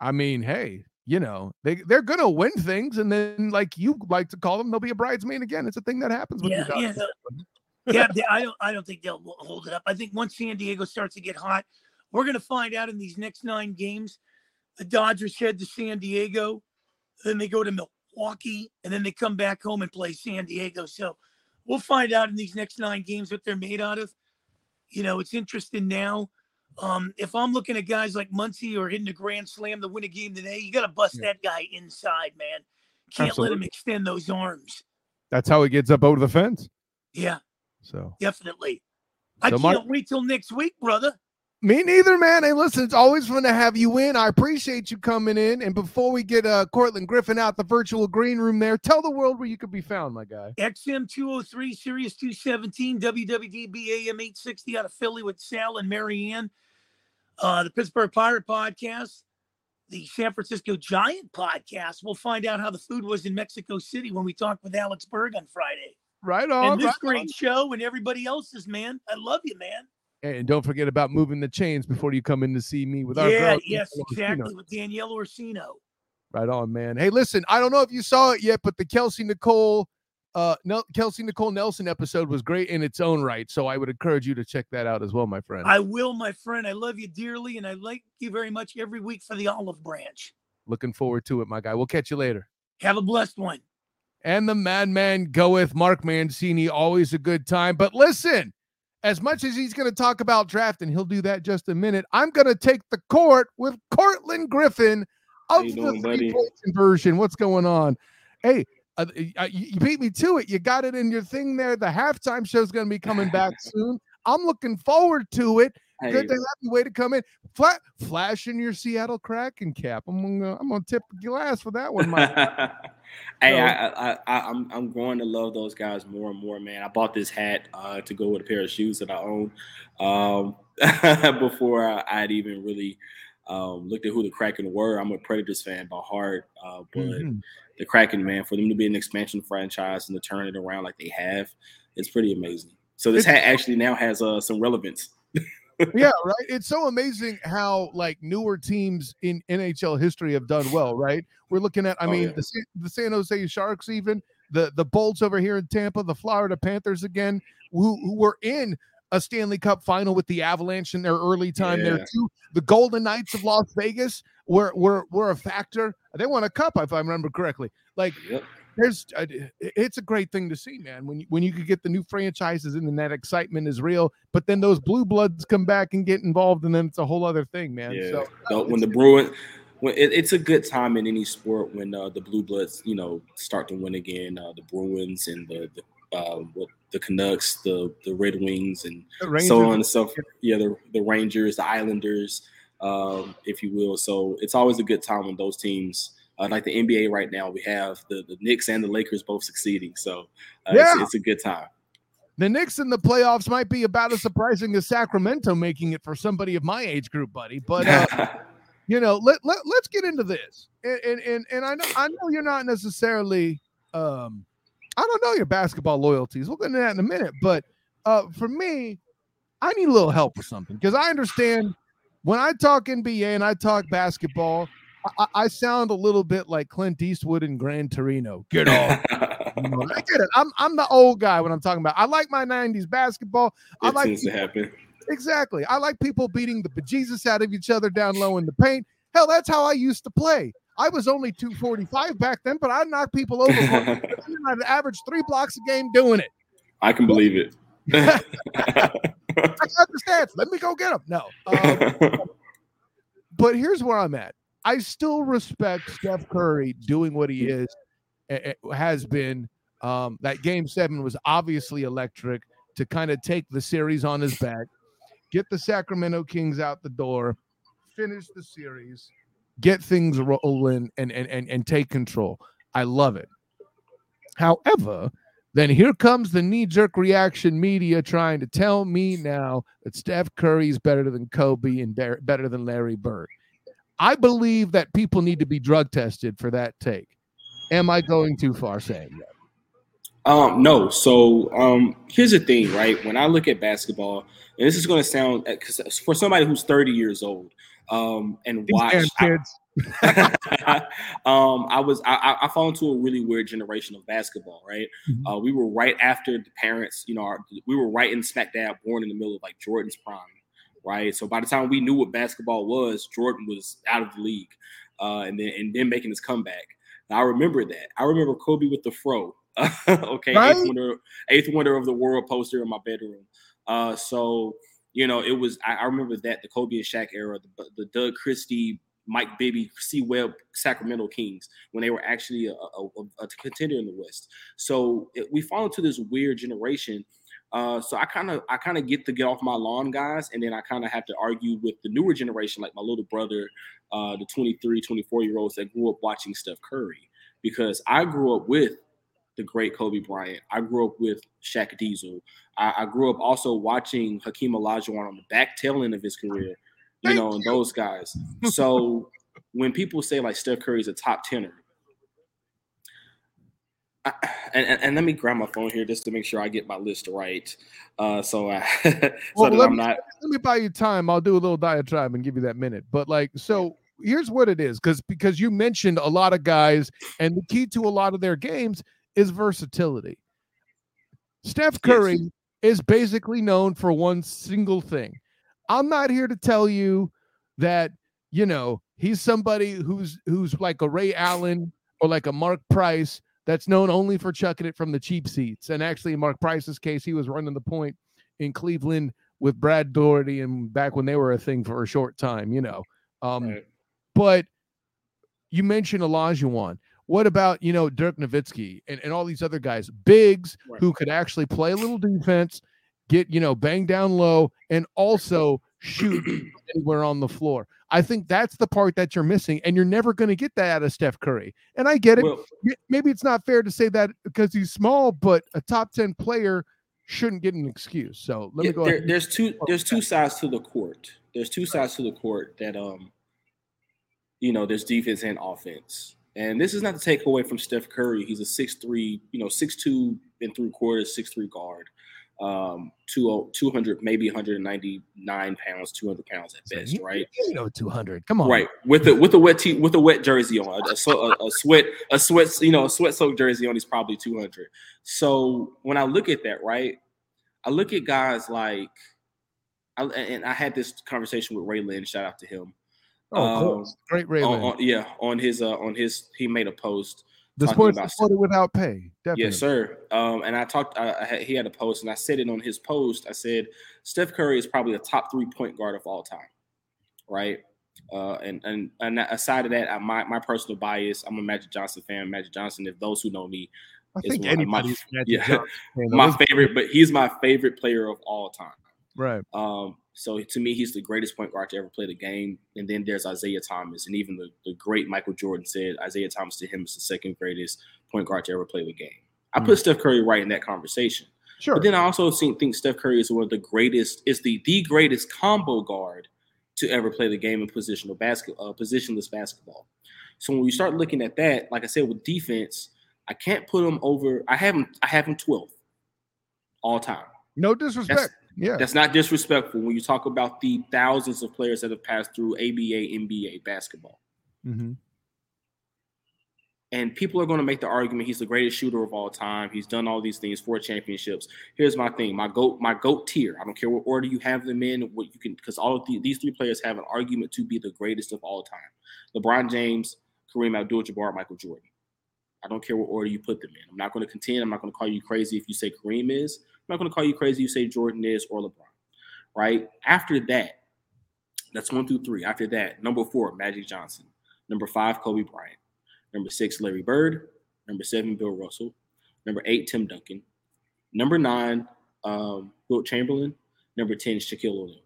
I mean, hey, you know, they they're gonna win things, and then like you like to call them, they'll be a bridesmaid again. It's a thing that happens with Yeah, the yeah, yeah, they- I don't. I don't think they'll hold it up. I think once San Diego starts to get hot, we're going to find out in these next nine games. The Dodgers head to San Diego, then they go to Milwaukee, and then they come back home and play San Diego. So we'll find out in these next nine games what they're made out of. You know, it's interesting now. Um, if I'm looking at guys like Muncy or hitting a grand slam to win a game today, you got to bust Yeah. that guy inside, man. Can't let him extend those arms. That's how he gets up over the fence. Yeah, So definitely. I can't wait till next week, brother. Me neither, man. Hey, listen, it's always fun to have you in. I appreciate you coming in. And before we get uh Courtlandt Griffin out the virtual green room there, tell the world where you could be found, my guy. XM 203, Sirius 217, WWDB AM 860 out of Philly with Sal and Marianne. Uh, the Pittsburgh Pirate Podcast, the San Francisco Giant Podcast. We'll find out how the food was in Mexico City when we talk with Alex Berg on Friday. Right on. and this right great on. show and everybody else's, man. I love you, man. And don't forget about moving the chains before you come in to see me with our yeah, girl. yes, Danielle exactly. Orsino. With Danielle Orsino. Right on, man. Hey, listen, I don't know if you saw it yet, but the Kelsey Nicole, uh, Nel- Kelsey Nicole Nelson episode was great in its own right. So I would encourage you to check that out as well, my friend. I will, my friend. I love you dearly, and I like you very much every week for the olive branch. Looking forward to it, my guy. We'll catch you later. Have a blessed one. and the madman goeth Mark Mancini. Always a good time. But listen, as much as he's going to talk about draft, and he'll do that just a minute, I'm going to take the court with Courtlandt Griffin of the doing, three-point conversion. What's going on? Hey, uh, uh, you beat me to it. You got it in your thing there. The halftime show's going to be coming back soon. I'm looking forward to it. Hey, Good to have you. Way to come in. Fla- flash in your Seattle Kraken cap. I'm gonna, I'm gonna tip the glass for that one, my hey, So- I, I, I, I'm I'm growing to love those guys more and more, man. I bought this hat uh, to go with a pair of shoes that I own um, before I, I'd even really um, looked at who the Kraken were. I'm a Predators fan by heart, uh, but Mhm. the Kraken, man, for them to be an expansion franchise and to turn it around like they have, it's pretty amazing. So this It's- hat actually now has uh, some relevance. yeah, right. It's so amazing how like newer teams in NHL history have done well, right? We're looking at, I Oh, mean, yeah. the, the San Jose Sharks, even the the Bolts over here in Tampa, the Florida Panthers again, who, who were in a Stanley Cup final with the Avalanche in their early time there too. The Golden Knights of Las Vegas were were were a factor. They won a cup, if I remember correctly. Like Yep. There's uh, it's a great thing to see man when you, when you could get the new franchises in and that excitement is real but then those blue bloods come back and get involved and then it's a whole other thing man Yeah. so The- when the Bruins, when it, it's a good time in any sport when uh, the Blue Bloods, you know, start to win again. Uh, the Bruins and the the, uh, what, the Canucks, the the Red Wings, and so on and so forth. Yeah, the the Rangers, the Islanders, um, if you will. So it's always a good time when those teams. Uh, like the NBA right now, we have the, the Knicks and the Lakers both succeeding. So uh, Yeah. it's, it's a good time. the Knicks in the playoffs might be about as surprising as Sacramento making it for somebody of my age group, buddy. But uh, you know, let, let let's get into this. And and and, and I know I know you're not necessarily um I don't know your basketball loyalties. We'll get into that in a minute. But uh for me, I need a little help with something because I understand when I talk NBA and I talk basketball, I, I, sound a little bit like Clint Eastwood in Gran Torino. Get off. you know, I get it. I'm I'm the old guy when I'm talking about. I like my '90s basketball. I it like seems to happen. Exactly. I like people beating the bejesus out of each other down low in the paint. Hell, that's how I used to play. I was only 245 back then, but I knocked people over. I'd average three blocks a game doing it. I can believe it. I got the stats. Let me go get them. No. Um, but here's where I'm at. I still respect Steph Curry doing what he is, has been. Um, that game seven was obviously electric to kind of take the series on his back, get the Sacramento Kings out the door, finish the series, get things rolling, and and and, and take control. I love it. However, then here comes the knee jerk reaction media trying to tell me now that Steph Curry is better than Kobe and better than Larry Bird. I believe that people need to be drug tested for that take. Am I going too far saying that? Um, no. So um, here's the thing, right? When I look at basketball, and this is going to sound because uh, for somebody who's 30 years old um, and watch kids. um, I was I, I fall into a really weird generation of basketball, right? Mm-hmm. Uh, we were right after the parents, you know, our, we were right in smack dab, born in the middle of like Jordan's prime, right? So by the time we knew what basketball was, Jordan was out of the league, uh, and then and then making his comeback. Now, I remember that. I remember Kobe with the fro. okay, right? eighth wonder, eighth wonder of the world poster in my bedroom. Uh, so you know, it was. I, I, remember that the Kobe and Shaq era, the, the Doug Christie, Mike Bibby, C. Webb, Sacramento Kings, when they were actually a, a, a contender in the West. So it, we fall into this weird generation uh, so I kind of I kind of get to get off my lawn, guys, and then I kind of have to argue with the newer generation, like my little brother, uh, the 23, 24 year olds that grew up watching Steph Curry, because I grew up with the great Kobe Bryant. I grew up with Shaq Diesel. I, I grew up also watching Hakeem Olajuwon on the back tail end of his career, you know, and those guys. So when people say like Steph Curry's a top tenor, I, and, and, let me grab my phone here just to make sure I get my list right. Uh, so, I, so well, that I'm me, not. Let me buy you time. I'll do a little diatribe and give you that minute. But like, so here's what it is, because because you mentioned a lot of guys, and the key to a lot of their games is versatility. Steph Curry yes. is basically known for one single thing. I'm not here to tell you that you know he's somebody who's who's like a Ray Allen or like a Mark Price that's known only for chucking it from the cheap seats. And actually, in Mark Price's case, he was running the point in Cleveland with Brad Daugherty and back when they were a thing for a short time, you know. Um, right. But you mentioned Olajuwon. What about, you know, Dirk Nowitzki and, and all these other guys, bigs right. who could actually play a little defense, get, you know, bang down low, and also shoot anywhere on the floor. I think that's the part that you're missing, and you're never going to get that out of Steph Curry. And I get it. Well, Maybe it's not fair to say that because he's small, but a top ten player shouldn't get an excuse. So let yeah, me go. There, there's two. There's two sides to the court. There's two sides to the court that um, you know, there's defense and offense. And this is not to take away from Steph Curry. He's a six three, you know, six two and three quarters, six three guard um, two, 200, maybe 199 pounds, 200 pounds at best, right? You know, 200. Come on, right? With a with a wet with a wet jersey on, a, a, a sweat a sweat you know a sweat soaked jersey on. He's probably 200. So when I look at that, right, I look at guys like, I, and I had this conversation with Ray Lynn. Shout out to him. Oh, um, great Ray Lynn. On, on, yeah, on his uh, on his he made a post the sports without pay. Definitely. Yes, sir. Um, and I talked. I, I he had a post, and I said it on his post. I said Steph Curry is probably a top three point guard of all time, right? Uh, and and and aside of that, I, my my personal bias, I'm a Magic Johnson fan. Magic Johnson, if those who know me, I think anybody's my, yeah, my favorite. But he's my favorite player of all time. Right. Um, so to me, he's the greatest point guard to ever play the game. And then there's Isiah Thomas. And even the, the great Michael Jordan said Isiah Thomas to him is the second greatest point guard to ever play the game. I mm-hmm. put Steph Curry right in that conversation. Sure. But then I also think, think Steph Curry is one of the greatest, is the the greatest combo guard to ever play the game of positional basketball, uh, positionless basketball. So when we start looking at that, like I said, with defense, I can't put him over. I have him. I have him 12th all time. No disrespect. That's, yeah, that's not disrespectful when you talk about the thousands of players that have passed through ABA, NBA basketball. Mm-hmm. And people are going to make the argument he's the greatest shooter of all time. He's done all these things, four championships. Here's my thing: my goat, my goat tier. I don't care what order you have them in, what you can, because all of the, these three players have an argument to be the greatest of all time: LeBron James, Kareem Abdul-Jabbar, Michael Jordan. I don't care what order you put them in. I'm not going to contend. I'm not going to call you crazy if you say Kareem is. I'm not going to call you crazy you say Jordan is or LeBron. Right after that, that's one through three. After that, number four, Magic Johnson. Number five, Kobe Bryant. Number six, Larry Bird. Number seven, Bill Russell. Number eight, Tim Duncan. Number nine, um, Chamberlain. Number 10, Shaquille O'Neal.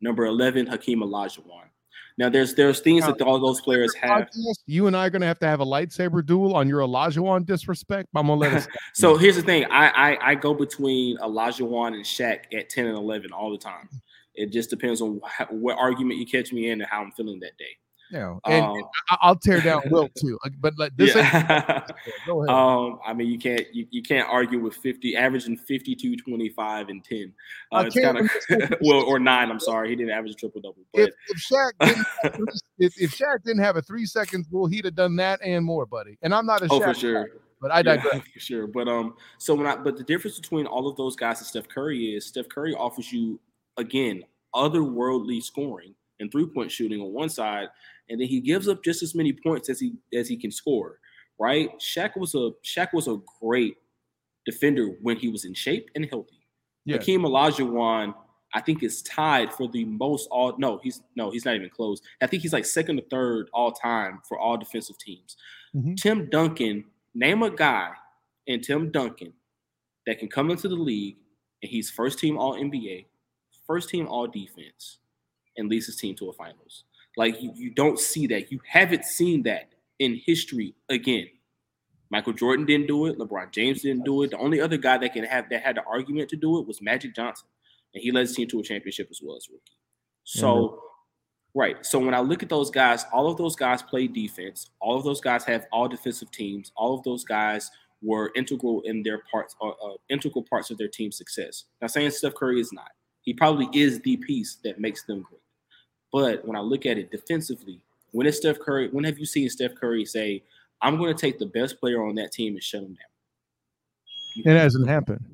Number 11, Hakeem Olajuwon. Now, there's there's things that all those players have. You and I are going to have to have a lightsaber duel on your Olajuwon disrespect. I'm to let us. so here's the thing. I, I I go between Olajuwon and Shaq at 10 and 11 all the time. It just depends on what argument you catch me in and how I'm feeling that day. Yeah, and, um, I'll tear down Wilt too. But like this, yeah. go ahead. Um, I mean, you can't you, you can't argue with fifty, averaging 52, 25, and ten. Uh, it's kind of well, or nine. I'm sorry, he didn't average a triple double. If, if Shaq didn't, if, if Shaq didn't have a three seconds rule, he'd have done that and more, buddy. And I'm not a oh Shaq for sure. Guy, but I digress. Yeah, for sure. But um, so when I but the difference between all of those guys and Steph Curry is Steph Curry offers you again otherworldly scoring and three point shooting on one side, and then he gives up just as many points as he as he can score. Right? Shaq was a Shaq was a great defender when he was in shape and healthy. Yeah. Hakeem Olajuwon, I think, is tied for the most all. No, he's no, he's not even close. I think he's like second or third all time for all defensive teams. Mm-hmm. Tim Duncan, name a guy and Tim Duncan that can come into the league and he's first team All NBA, first team All Defense, and leads his team to a finals. Like you, you don't see that. You haven't seen that in history again. Michael Jordan didn't do it. LeBron James didn't do it. The only other guy that can have that had the argument to do it was Magic Johnson, and he led his team to a championship as well as rookie. So, mm-hmm. right. So when I look at those guys, all of those guys play defense. All of those guys have all defensive teams. All of those guys were integral in their parts, uh, uh, integral parts of their team's success. Now, saying Steph Curry is not. He probably is the piece that makes them great. But when I look at it defensively, when is Steph Curry? When have you seen Steph Curry say, "I'm going to take the best player on that team and shut him down"? It hasn't happened.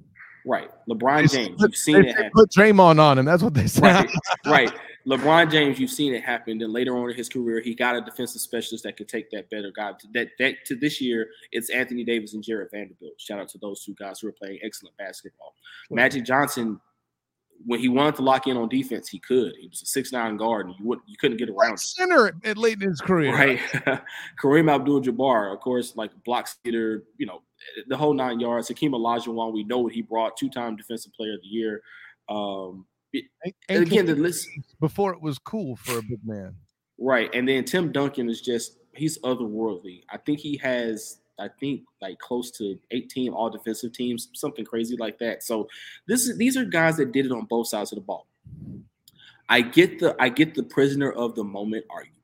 Right, LeBron James. You've seen it happen. Put Draymond on him. That's what they said. Right, right. LeBron James. You've seen it happen. Then later on in his career, he got a defensive specialist that could take that better guy. That that to this year, it's Anthony Davis and Jarred Vanderbilt. Shout out to those two guys who are playing excellent basketball. Magic Johnson when he wanted to lock in on defense, he could. He was a six nine guard, and you would you couldn't get around. Center at late in his career, right? Kareem Abdul-Jabbar, of course, like block skater, you know, the whole nine yards. Hakeem Olajuwon, we know what he brought, two time defensive player of the year. Um, and, and again, the list before it was cool for a big man, right? And then Tim Duncan is just he's otherworldly. I think he has I think like close to 18 all defensive teams, something crazy like that. So this is these are guys that did it on both sides of the ball. I get the I get the prisoner of the moment argument.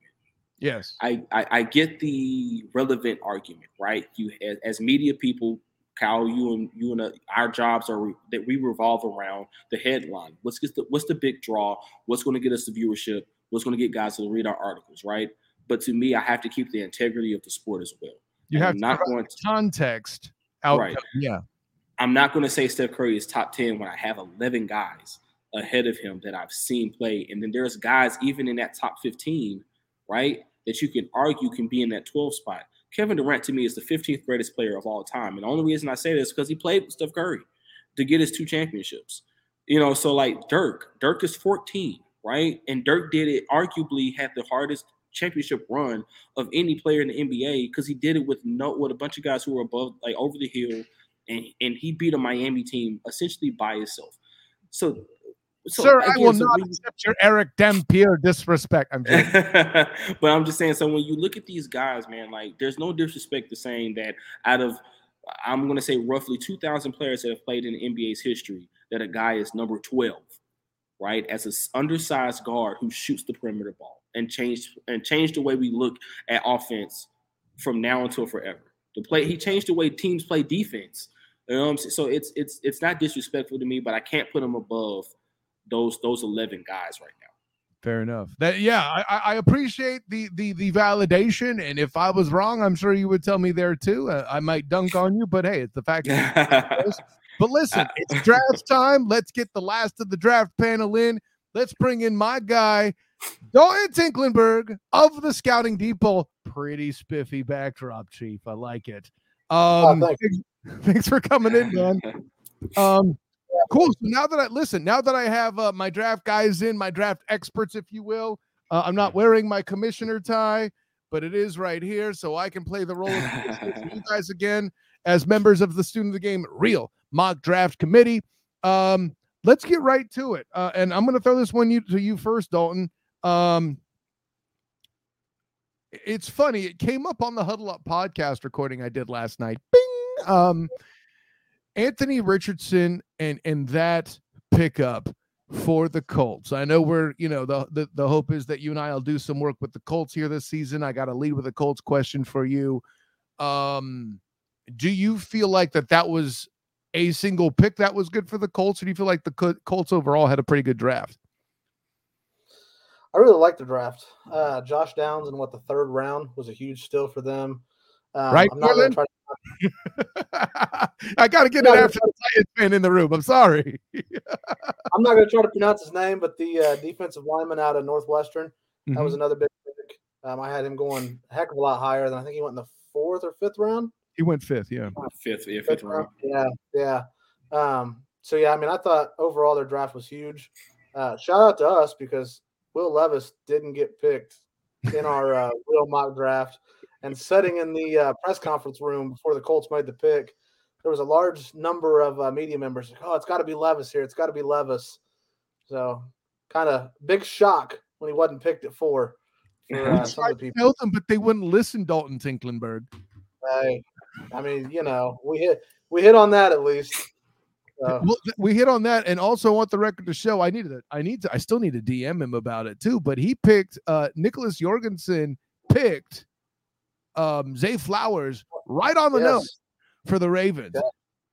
Yes. I I, I get the relevant argument, right? You as, as, media people, Kyle, you and you and uh, our jobs are that we revolve around the headline. What's the what's the big draw? What's going to get us the viewership? What's going to get guys to read our articles, right? But to me, I have to keep the integrity of the sport as well. You have not going to, context out. Right. Yeah. I'm not going to say Steph Curry is top 10 when I have 11 guys ahead of him that I've seen play. And then there's guys even in that top 15, right, that you can argue can be in that 12 spot. Kevin Durant to me is the 15th greatest player of all time. And the only reason I say this is because he played with Steph Curry to get his two championships. You know, so like Dirk, Dirk is 14, right? And Dirk did it arguably had the hardest championship run of any player in the NBA because he did it with no with a bunch of guys who were above like over the hill, and and he beat a Miami team essentially by himself. So. So, Sir, again, I will so not accept your Erick Dampier disrespect. I'm but I'm just saying. So when you look at these guys, man, like there's no disrespect to saying that out of I'm going to say roughly 2,000 players that have played in the NBA's history that a guy is number 12, right, as an undersized guard who shoots the perimeter ball and changed and changed the way we look at offense from now until forever. The play he changed the way teams play defense. You know so it's it's it's not disrespectful to me, but I can't put him above those those 11 guys right now. Fair enough. That yeah, I, I appreciate the the the validation, and if I was wrong, I'm sure you would tell me there too. Uh, I might dunk on you, but hey, it's the fact. but listen, it's draft time. Let's get the last of the draft panel in. Let's bring in my guy, Dalton Tinklenberg of the Scouting Depot. Pretty spiffy backdrop, Chief. I like it. Oh, um, oh, thanks. thanks for coming in, man. Um, Cool. So now that I listen, now that I have uh, my draft guys in, my draft experts, if you will, uh, I'm not wearing my commissioner tie, but it is right here, so I can play the role of you guys again as members of the Student of the Game Real Mock Draft Committee. Um, let's get right to it, uh, and I'm going to throw this one you, to you first, Dalton. Um, it's funny. It came up on the Huddle Up podcast recording I did last night. Bing. Um, Anthony Richardson and and that pickup for the Colts. I know we're, you know, the, the the hope is that you and I will do some work with the Colts here this season. I got to lead with a Colts question for you. Um do you feel like that that was a single pick that was good for the Colts or do you feel like the Colts overall had a pretty good draft? I really like the draft. Uh, Josh Downs in what the third round was a huge steal for them. Um, right, I'm not going to try I got to get it after the Titans fan in the room. I'm sorry. I'm not going to try to pronounce his name, but the uh, defensive lineman out of Northwestern, mm-hmm. that was mm-hmm. another big pick. Um, I had him going a heck of a lot higher than I think he went in the fourth or fifth round. He went fifth, yeah. Fifth, yeah, fifth, fifth round. round. Yeah, yeah. Um, so yeah, I mean, I thought overall their draft was huge. Uh, shout out to us because Will Levis didn't get picked in our uh, real mock draft and sitting in the uh, press conference room before the Colts made the pick, there was a large number of uh, media members. Like, oh, it's got to be Levis here. It's got to be Levis. So, kind of big shock when he wasn't picked at four. For, uh, some of the people. Tell them, but they wouldn't listen. Dalton Tinklenberg. Hey, I mean, you know, we hit we hit on that at least. Well, we hit on that, and also want the record to show. I needed it. I need to. I still need to DM him about it too. But he picked uh Nicholas Jorgensen picked um, Zay Flowers right on the yes. nose for the Ravens. Yeah.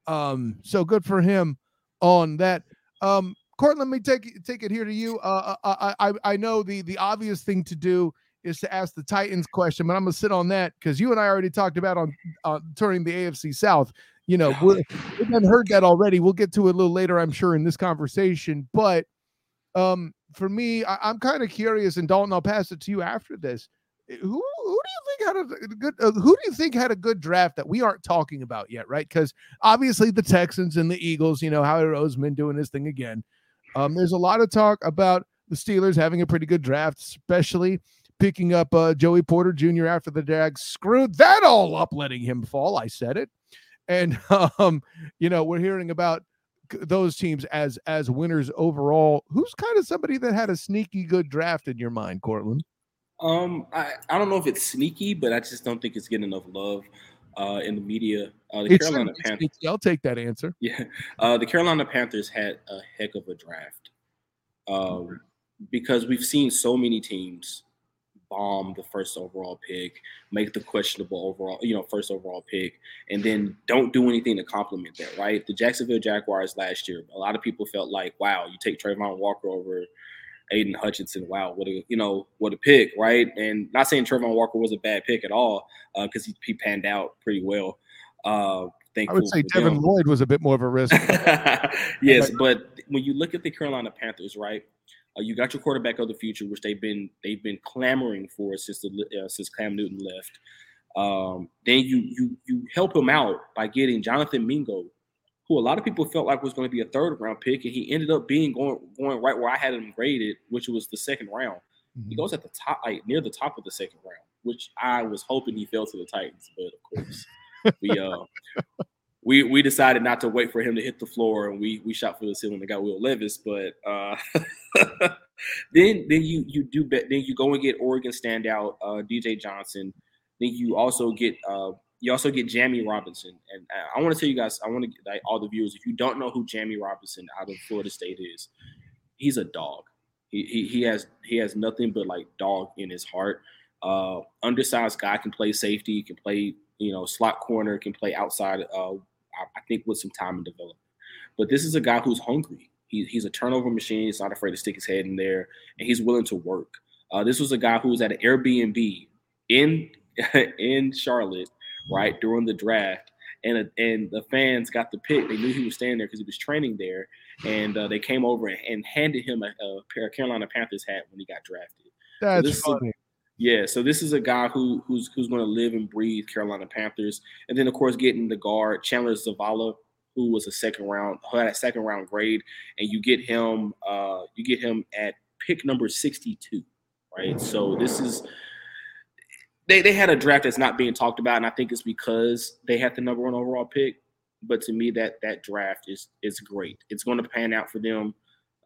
Um, so good for him on that. Um, Court, let me take take it here to you. Uh, uh, uh, I, I I know the the obvious thing to do is to ask the Titans question, but I'm gonna sit on that because you and I already talked about on uh, turning the AFC South. You know, we have heard that already. We'll get to it a little later, I'm sure, in this conversation. But um, for me, I, am kind of curious, and Dalton, I'll pass it to you after this. Who who do you think had a good uh, who do you think had a good draft that we aren't talking about yet, right? Because obviously the Texans and the Eagles, you know, Howie Roseman doing his thing again. Um, there's a lot of talk about the Steelers having a pretty good draft, especially picking up uh, Joey Porter Jr. after the Jags screwed that all up, letting him fall. I said it, and um, you know we're hearing about those teams as as winners overall. Who's kind of somebody that had a sneaky good draft in your mind, Courtlandt? Um, I, I don't know if it's sneaky, but I just don't think it's getting enough love uh, in the media. Uh, the it's Carolina Panthers. I'll take that answer. Yeah, uh, the Carolina Panthers had a heck of a draft um, because we've seen so many teams bomb the first overall pick, make the questionable overall, you know, first overall pick, and then don't do anything to complement that. Right? The Jacksonville Jaguars last year, a lot of people felt like, wow, you take Travon Walker over Aidan Hutchinson. Wow, what a you know what a pick, right? And not saying Travon Walker was a bad pick at all, because uh, he, he panned out pretty well. Uh, I would say Devin him. Lloyd was a bit more of a risk. yes, but when you look at the Carolina Panthers, right? Uh, you got your quarterback of the future, which they've been they've been clamoring for since the uh, since Cam Newton left. Um, then you you you help him out by getting Jonathan Mingo, who a lot of people felt like was going to be a third round pick, and he ended up being going going right where I had him graded, which was the second round. Mm-hmm. He goes at the top, like near the top of the second round, which I was hoping he fell to the Titans, but of course we uh we we decided not to wait for him to hit the floor, and we we shot for the ceiling and got Will Levis. But uh, then then you you do bet then you go and get Oregon standout uh, DJ Johnson. Then you also get uh, you also get Jammie Robinson, and I want to tell you guys, I want to like all the viewers, if you don't know who Jammie Robinson out of Florida State is, he's a dog. He, he, he has he has nothing but like dog in his heart. Uh, undersized guy can play safety, can play you know slot corner, can play outside. Uh, I think with some time and development. But this is a guy who's hungry. He, he's a turnover machine. He's not afraid to stick his head in there, and he's willing to work. Uh, this was a guy who was at an Airbnb in in Charlotte, right during the draft, and and the fans got the pick. They knew he was staying there because he was training there, and uh, they came over and, and handed him a, a, pair of Carolina Panthers hat when he got drafted. That's so funny. Yeah, so this is a guy who who's who's going to live and breathe Carolina Panthers, and then of course getting the guard Chandler Zavala, who was a second round, who had a second round grade, and you get him, uh, you get him at pick number sixty two, right? So this is they they had a draft that's not being talked about, and I think it's because they had the number one overall pick. But to me, that that draft is is great. It's going to pan out for them.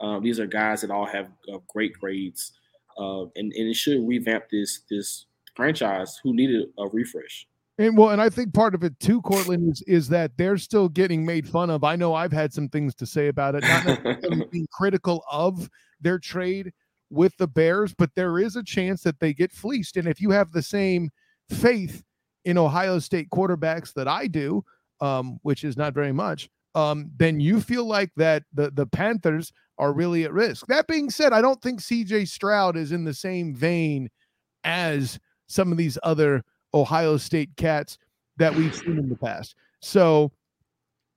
Um, these are guys that all have uh, great grades, uh, and and it should revamp this this franchise who needed a refresh. And well, and I think part of it too, Courtlandt, is is that they're still getting made fun of. I know I've had some things to say about it, not necessarily being critical of their trade, with the Bears, but there is a chance that they get fleeced. And if you have the same faith in Ohio State quarterbacks that I do, um, which is not very much, um, then you feel like that the the Panthers are really at risk. That being said, I don't think CJ Stroud is in the same vein as some of these other Ohio State cats that we've seen in the past. So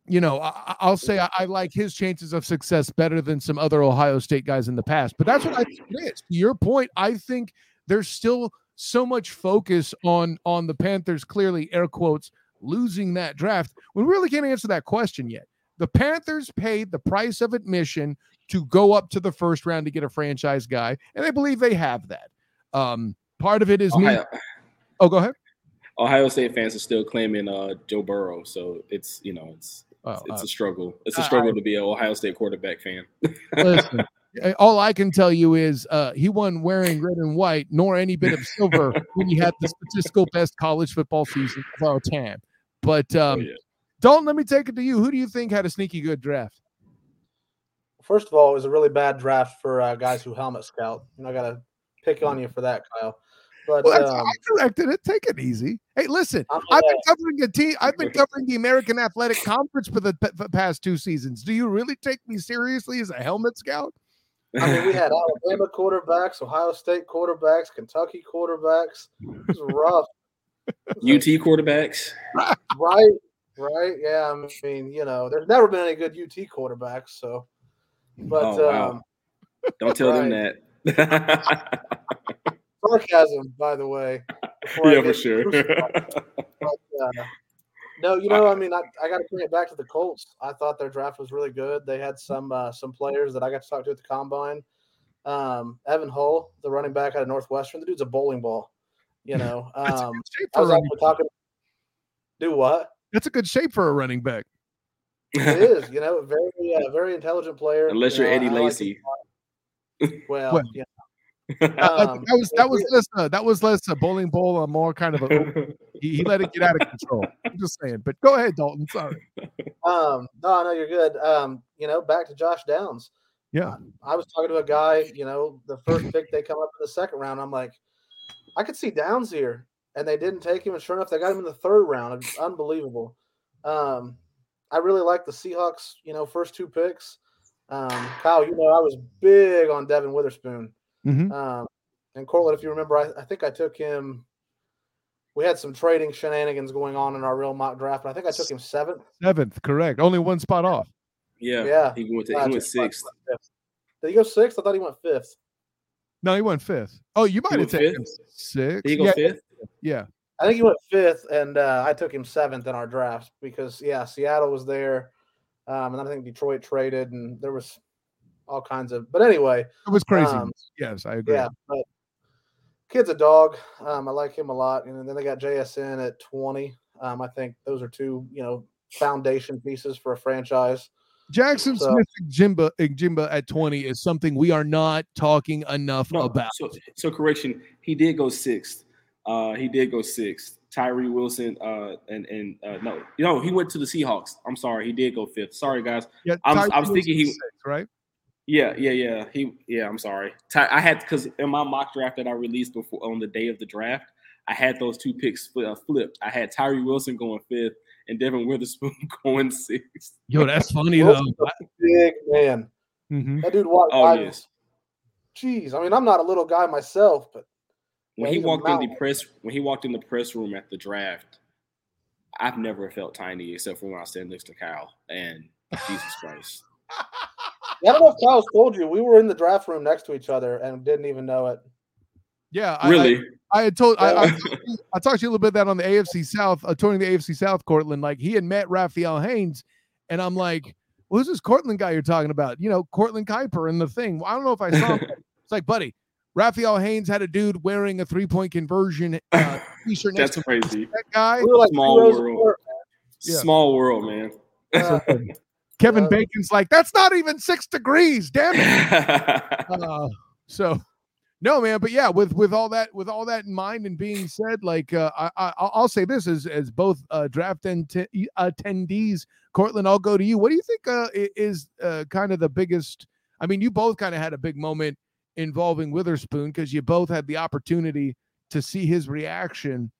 you know, I, will say I, I, like his chances of success better than some other Ohio State guys in the past. But that's what I think it is. To your point, I think there's still so much focus on on the Panthers. Clearly, air quotes, losing that draft we really can't answer that question yet. The Panthers paid the price of admission to go up to the first round to get a franchise guy, and I believe they have that. Um, part of it is Ohio. me. Oh, go ahead. Ohio State fans are still claiming uh, Joe Burrow, so it's you know it's it's, it's uh, a struggle. It's a struggle to be an Ohio State quarterback fan. listen, all I can tell you is uh, he won wearing red and white, nor any bit of silver when he had the statistical best college football season of our time. But oh, um, oh, yeah. Dalton, let me take it to you. Who do you think had a sneaky good draft? First of all, it was a really bad draft for uh, guys who helmet scout. You know, I got to pick on you for that, Kyle. But well, um, I corrected it. Take it easy. Hey, listen, I've been covering a team. I've been covering the American Athletic Conference for the, for the past two seasons. Do you really take me seriously as a helmet scout? I mean, we had Alabama quarterbacks, Ohio State quarterbacks, Kentucky quarterbacks. It was rough. UT quarterbacks. Right, right. Yeah, I mean, you know, there's never been any good UT quarterbacks. So, but oh, wow. um, don't tell right. them that sarcasm, by the way. Yeah, for sure. but, uh, no, you know, I mean, I, I got to bring it back to the Colts. I thought their draft was really good. They had some uh, some players that I got to talk to at the combine. Um, Evan Hull, the running back out of Northwestern, the dude's a bowling ball. You know, um, I was actually talking. Do what? That's a good shape for a running back. It is, you know, very uh, very intelligent player. Unless you are Eddie Lacy. Like well, well, yeah, um, that was that was less uh, that was less a bowling ball, a more kind of a he, he, let it get out of control. I'm just saying, but go ahead, Dalton. Sorry. Um, no, no, you're good. Um, you know, back to Josh Downs. Yeah, I was talking to a guy. You know, the first pick they come up in the second round. I'm like, I could see Downs here, and they didn't take him. And sure enough, they got him in the third round. It's unbelievable. Um, I really like the Seahawks. You know, first two picks. Um, Kyle, you know, I was big on Devon Witherspoon. Mm-hmm. Um, and Courtlandt, if you remember, I, I, think I took him. We had some trading shenanigans going on in our real mock draft, and I think I took him seventh. Seventh, correct. Only one spot off. Yeah, yeah. He went, to, he went sixth. Did he go sixth? I thought he went fifth. No, he went fifth. Oh, you might have taken sixth. Did he go yeah. fifth? Yeah. I think he went fifth, and uh, I took him seventh in our draft because yeah, Seattle was there, um, and I think Detroit traded, and there was all kinds of. But anyway, it was crazy. Um, yes, I agree. Yeah, but kid's a dog. Um, I like him a lot. And then they got JSN at twenty. Um, I think those are two, you know, foundation pieces for a franchise. Jaxon so, Smith-Njigba Jimba at 20 is something we are not talking enough no, about. So, so correction, he did go sixth. Uh, he did go sixth Tyree Wilson, uh, and and uh, no, you know, he went to the Seahawks. I'm sorry, he did go fifth. Sorry, guys. Yeah, I was, I was thinking he. Wilson six, right. Yeah, yeah, yeah. He, yeah. I'm sorry. Ty, I had because in my mock draft that I released before on the day of the draft, I had those two picks split, uh, flipped. I had Tyree Wilson going fifth and Devon Witherspoon going sixth. Yo, that's funny though. Wilson's a big man. Mhm. That dude walked Oh by. yes. Jeez, I mean, I'm not a little guy myself, but When he walked in the press, when he walked in the press room at the draft, I've never felt tiny except for when I stand next to Kyle. And Jesus Christ. I don't know if Kyle's told you we were in the draft room next to each other and didn't even know it. Yeah, I- I, Really? I, had told I, I, I talked to you a little bit that on the AFC South, uh, touring the AFC South, Courtlandt. Like he had met Raphael Haynes, and I'm like, well, who's this Courtlandt guy you're talking about? You know, Cortland Kuiper and the thing. Well, I don't know if I saw him. it's like, buddy, Raphael Haynes had a dude wearing a three point conversion uh, t-shirt next That's to crazy. that guy. We like Small world. apart. Yeah. Small world, man. Uh, Kevin Uh, Bacon's like, that's not even six degrees. Damn it. Uh, so no man but yeah with with all that with all that in mind and being said like uh, I, I i'll I'll say this as as both uh draft and attendees courtlandt i'll go to you what do you think uh is uh kind of the biggest i mean you both kind of had a big moment involving witherspoon because you both had the opportunity to see his reaction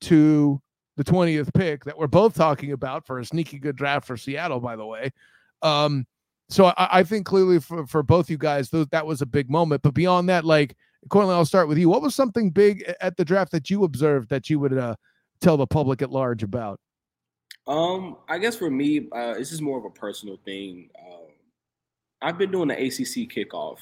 to the 20th pick that we're both talking about for a sneaky good draft for seattle by the way um so I, I think clearly for, for both you guys, those, that was a big moment. But beyond that, like Courtlandt, I'll start with you. What was something big at the draft that you observed that you would uh, tell the public at large about? Um, I guess for me, uh, this is more of a personal thing. Um, I've been doing the ACC kickoff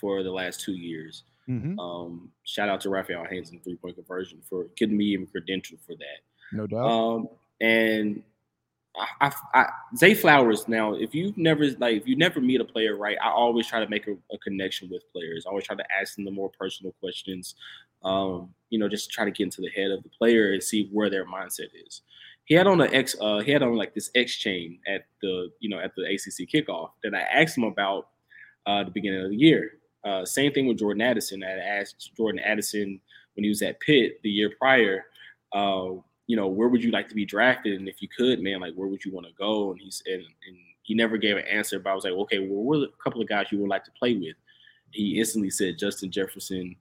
for the last two years. Mm-hmm. Um, shout out to Raphael Haynes and three point conversion for getting me even credentialed for that. No doubt. Um, and I, I, I, Zay Flowers. Now, if you've never like, if you never meet a player, right? I always try to make a, a connection with players. I always try to ask them the more personal questions. Um, you know, just try to get into the head of the player and see where their mindset is. He had on the X, uh, he had on like this X chain at the, you know, at the ACC kickoff that I asked him about uh, the beginning of the year. Uh, same thing with Jordan Addison. I asked Jordan Addison when he was at Pitt the year prior. Uh, you know, where would you like to be drafted? And if you could, man, like where would you want to go? And he's and, and he never gave an answer, but I was like, okay, well, what are a couple of guys you would like to play with? He instantly said Justin Jefferson,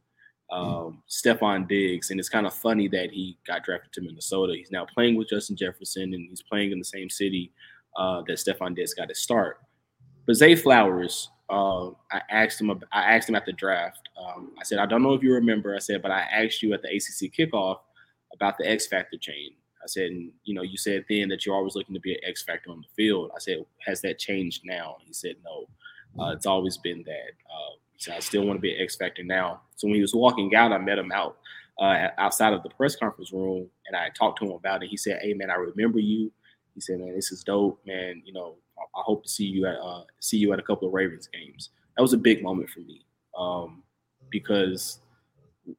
um, Stefon Diggs, and it's kind of funny that he got drafted to Minnesota. He's now playing with Justin Jefferson, and he's playing in the same city uh, that Stefon Diggs got to start. But Zay Flowers, uh, I asked him. I asked him at the draft. Um, I said, I don't know if you remember. I said, but I asked you at the ACC kickoff about the X Factor chain. I said, and, you know, you said then that you're always looking to be an X Factor on the field. I said, has that changed now? He said, no. Uh, it's always been that. Uh, said, I still want to be an X Factor now. So when he was walking out, I met him out uh, outside of the press conference room, and I talked to him about it. He said, "Hey, man, I remember you." He said, "Man, this is dope, man. You know, I, I hope to see you at uh, see you at a couple of Ravens games." That was a big moment for me um, because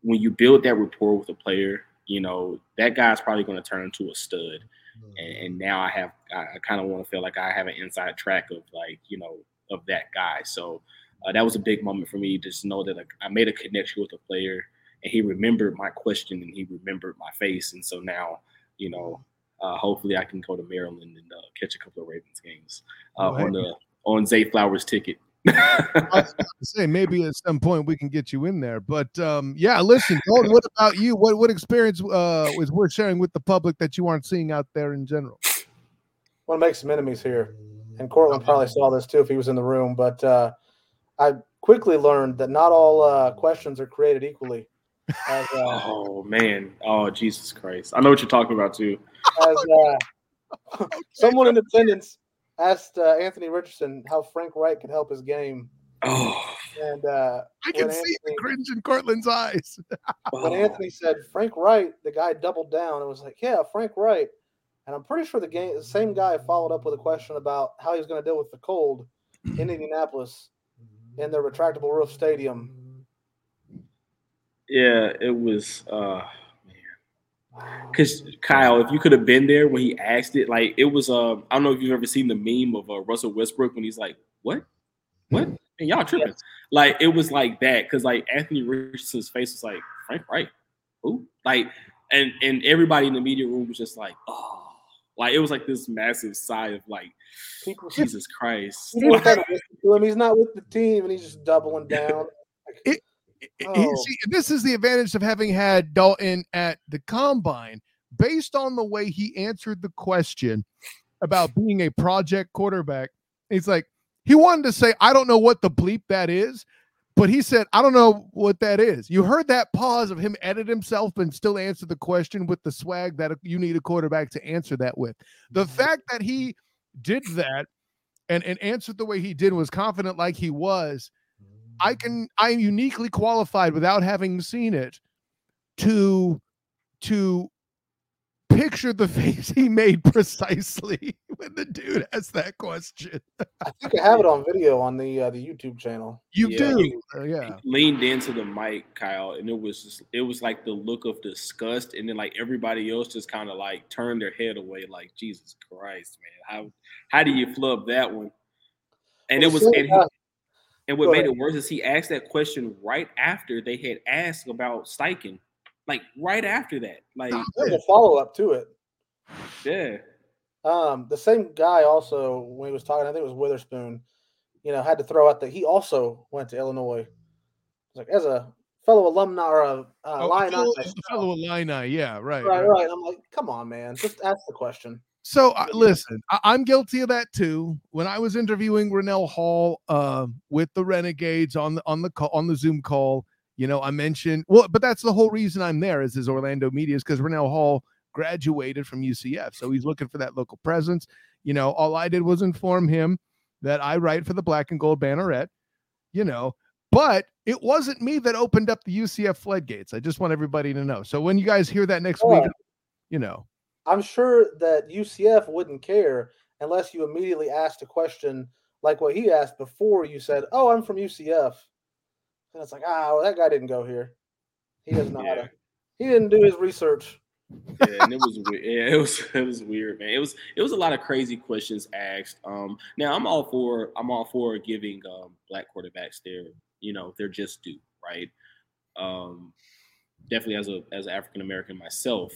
when you build that rapport with a player, you know that guy's probably going to turn into a stud. And, and now I have, I, I kind of want to feel like I have an inside track of like, you know, of that guy. So uh, that was a big moment for me. Just to know that like, I made a connection with a player, and he remembered my question and he remembered my face. And so now, you know, uh, hopefully I can go to Maryland and uh, catch a couple of Ravens games uh, Oh, on the on Zay Flowers ticket. I was say maybe at some point we can get you in there. But um, yeah, listen, Dalton, what about you? What what experience uh, was worth sharing with the public that you aren't seeing out there in general? want to make some enemies here. And Courtlandt probably saw this too if he was in the room. But uh, I quickly learned that not all uh, questions are created equally. As, uh, oh man, oh Jesus Christ! I know what you're talking about too. as uh, someone in attendance asked uh, Anthony Richardson how Frank Wright could help his game, Oh, and uh, I can when see the cringe in Courtlandt's eyes. when oh. Anthony said Frank Wright, the guy doubled down and was like, "Yeah, Frank Wright." And I'm pretty sure the game, the same guy followed up with a question about how he was going to deal with the cold in Indianapolis in their retractable roof stadium. Yeah, it was uh because Kyle, if you could have been there when he asked it, like it was uh I don't know if you've ever seen the meme of uh, Russell Westbrook when he's like, What? What? And y'all tripping. Yes. Like it was like that, because like Anthony Richardson's face was like, Frank Wright, who? Like and and everybody in the media room was just like, oh, like it was like this massive sigh of like, People, Jesus Christ. people kind to him. He's not with the team, and he's just doubling down. It- He- Oh. see, this is the advantage of having had Dalton at the combine. Based on the way he answered the question about being a project quarterback, he's like, he wanted to say, I don't know what the bleep that is, but he said, I don't know what that is. You heard that pause of him edit himself and still answer the question with the swag that you need a quarterback to answer that with. The mm-hmm. fact that he did that and, and answered the way he did was confident like he was I can I'm uniquely qualified without having seen it to to picture the face he made precisely when the dude asked that question. I think I have it on video on the uh, the YouTube channel. You Yeah, do. he- Uh, yeah. leaned into the mic, Kyle, and it was just it was like the look of disgust, and then like everybody else just kind of like turned their head away, like Jesus Christ, man, how how do you flub that one? And Well, it was same and, he, guy- and what Go made ahead. it worse is he asked that question right after they had asked about Steichen, like right after that, like There's a follow up to it. yeah, Um, the same guy also when he was talking, I think it was Witherspoon. You know, had to throw out that he also went to Illinois. Like as a fellow alumni or a uh, Oh, Illini fellow, myself, fellow Illini, yeah, right. right, right. right. I'm like, come on, man, just ask the question. So uh, listen, I- I'm guilty of that too. When I was interviewing Rennell Hall uh, with the Renegades on the on the call, on the Zoom call, you know, I mentioned well, but that's the whole reason I'm there is his Orlando media is because Rennell Hall graduated from UCF, so he's looking for that local presence. You know, all I did was inform him that I write for the Black and Gold Banneret. You know, but it wasn't me that opened up the UCF floodgates. I just want everybody to know. So when you guys hear that next week, you know. I'm sure that UCF wouldn't care unless you immediately asked a question like what he asked before you said, "Oh, I'm from UCF," and it's like, ah, well, that guy didn't go here. He doesn't know how Yeah. to. He didn't do his research. yeah, and it was weird. Yeah, it was it was weird, man. It was it was a lot of crazy questions asked. Um, now I'm all for I'm all for giving um black quarterbacks their you know they're just due, right? Um, definitely as a as African American myself,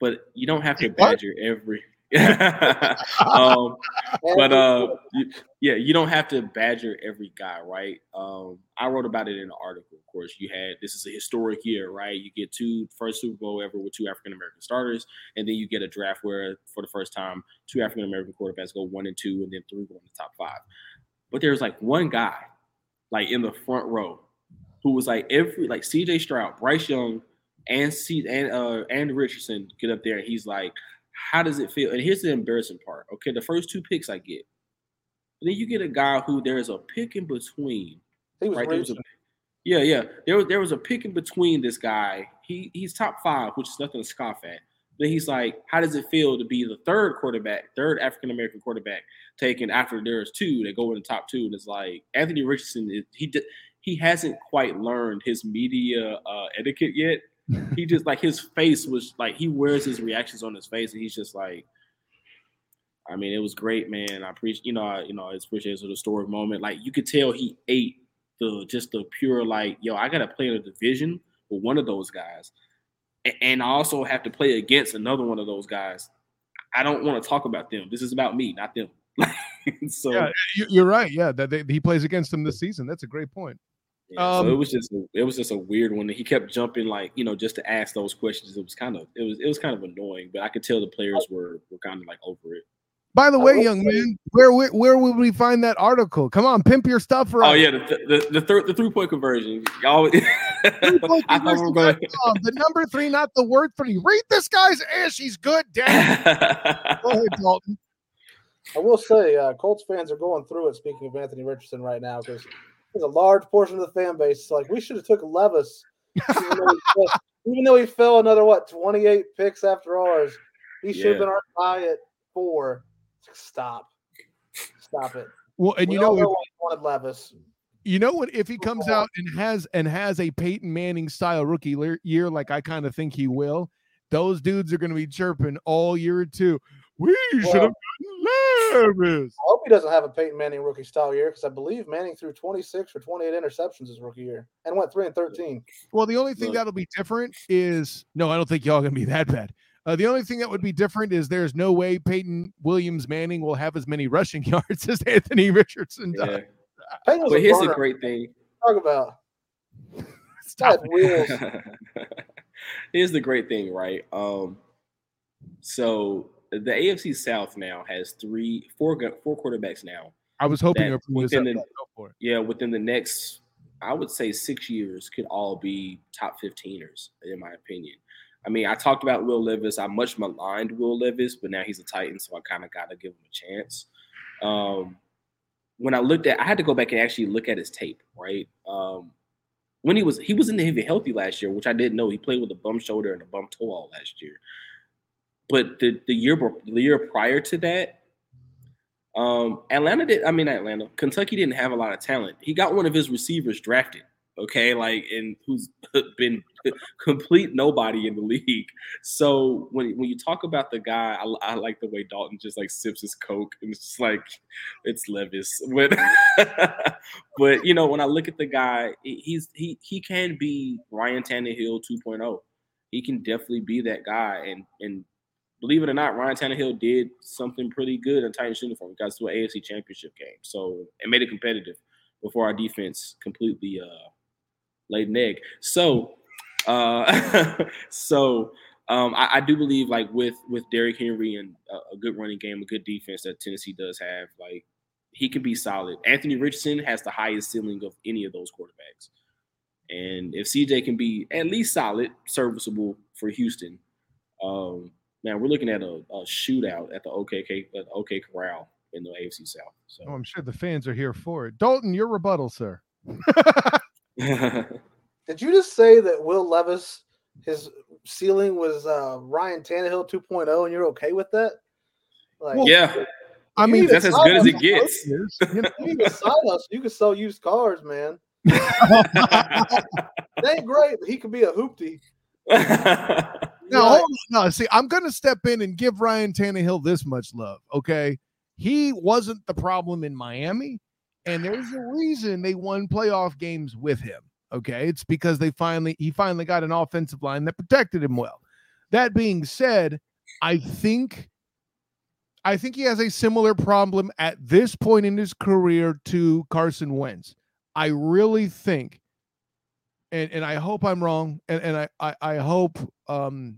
but you don't have to badger every. um, but uh, yeah, you don't have to badger every guy, right? Um, I wrote about it in an article. Of course, you had this is a historic year, right? You get two first Super Bowl ever with two African American starters, and then you get a draft where, for the first time, two African American quarterbacks go one and two, and then three go in the top five. But there's like one guy, like in the front row, who was like every like C.J. Stroud, Bryce Young, and C and uh and Richardson get up there, and he's like, "How does it feel?" And here's the embarrassing part. Okay, the first two picks I get. Then you get a guy who there's a pick in between. he was Right, there was a, yeah, yeah. There was there was a pick in between this guy. He he's top five, which is nothing to scoff at. Then he's like, how does it feel to be the third quarterback, third African American quarterback taken after there's two that go in the top two? And it's like Anthony Richardson, he did he hasn't quite learned his media uh, etiquette yet. He just like his face was like he wears his reactions on his face, and he's just like, I mean, it was great, man. I appreciate, you know, I, you know, it's appreciate it was a historic moment. Like you could tell he ate the just the pure like, yo, I gotta play in a division with one of those guys, A- and I also have to play against another one of those guys. I don't want to talk about them. This is about me, not them. so, Yeah, yeah, you- You're right. Yeah, that they, he plays against them this season. That's a great point. So Um, it was just it was just a weird one. He kept jumping like you know just to ask those questions. It was kind of it was it was kind of annoying, but I could tell the players were were kind of like over it. By the way, young say- man, where, where where would we find that article? Come on, pimp your stuff for us. Oh us. yeah, the the the, third, the three point conversion. Y'all, I thought we were going. Um, the number three, not the word three. Read this guy's ass. He's good. Damn. Go ahead, Dalton. I will say, uh, Colts fans are going through it. Speaking of Anthony Richardson right now, because there's a large portion of the fan base it's like we should have took Levis, even though, he fell, even though he fell another what 28 picks after ours. He should have Yeah. been our guy at four. Stop, stop it. Well, and we you all know, if, know we wanted Levis. you know what? If he comes out and has and has a Peyton Manning style rookie lear- year, like I kind of think he will, those dudes are going to be chirping all year too. We should have Well, gotten Levis. I hope he doesn't have a Peyton Manning rookie style year because I believe Manning threw 26 or 28 interceptions his rookie year and went 3 and 13. Well, the only thing Look. that'll be different is no, I don't think y'all gonna be that bad. Uh, the only thing that would be different is there's no way Peyton Williams Manning will have as many rushing yards as Anthony Richardson does. Yeah. Peyton was But a here's the burner. great thing. Talk about Stop wheels. Here's the great thing, right? Um, so the AFC South now has three, four, quarterbacks now. I was hoping within the- Go for it. Yeah, within the next, I would say six years, could all be top 15ers, in my opinion. I mean, I talked about Will Levis. I much maligned Will Levis, but now he's a Titan, so I kind of got to give him a chance. Um, when I looked at, I had to go back and actually look at his tape, right? Um, when he was he was in the heavy healthy last year, which I didn't know. He played with a bum shoulder and a bum toe all last year. But the the year the year prior to that, um, Atlanta did. I mean, Atlanta, Kentucky didn't have a lot of talent. He got one of his receivers drafted. Okay, like and who's been complete nobody in the league. So when when you talk about the guy, I, I like the way Dalton just like sips his coke and it's just like it's Levis. But but you know when I look at the guy, he's he he can be Ryan Tannehill 2.0. He can definitely be that guy. And and believe it or not, Ryan Tannehill did something pretty good in Titans uniform. Got to an AFC Championship game, so it made it competitive before our defense completely uh, laid an egg. So, uh, so um, I, I do believe like with with Derrick Henry and a, a good running game, a good defense that Tennessee does have, like he can be solid. Anthony Richardson has the highest ceiling of any of those quarterbacks. And if CJ can be at least solid, serviceable for Houston, um, man, we're looking at a, a shootout at the OKK at the OK Corral in the AFC South. So Oh, I'm sure the fans are here for it. Dalton, your rebuttal, sir. Did you just say that Will Levis, his ceiling was uh, Ryan Tannehill 2.0, and you're okay with that? Like, Well, yeah, I mean, that's as good as it gets. years, you know? you need to sign us. You can sell used cars, man. It ain't great, but he could be a hoopty. No, hold on. no. See, I'm going to step in and give Ryan Tannehill this much love. Okay, he wasn't the problem in Miami, and there's a reason they won playoff games with him. Okay, it's because they finally he finally got an offensive line that protected him well. That being said, I think I think he has a similar problem at this point in his career to Carson Wentz. I really think and and I hope I'm wrong, and and I I, I hope um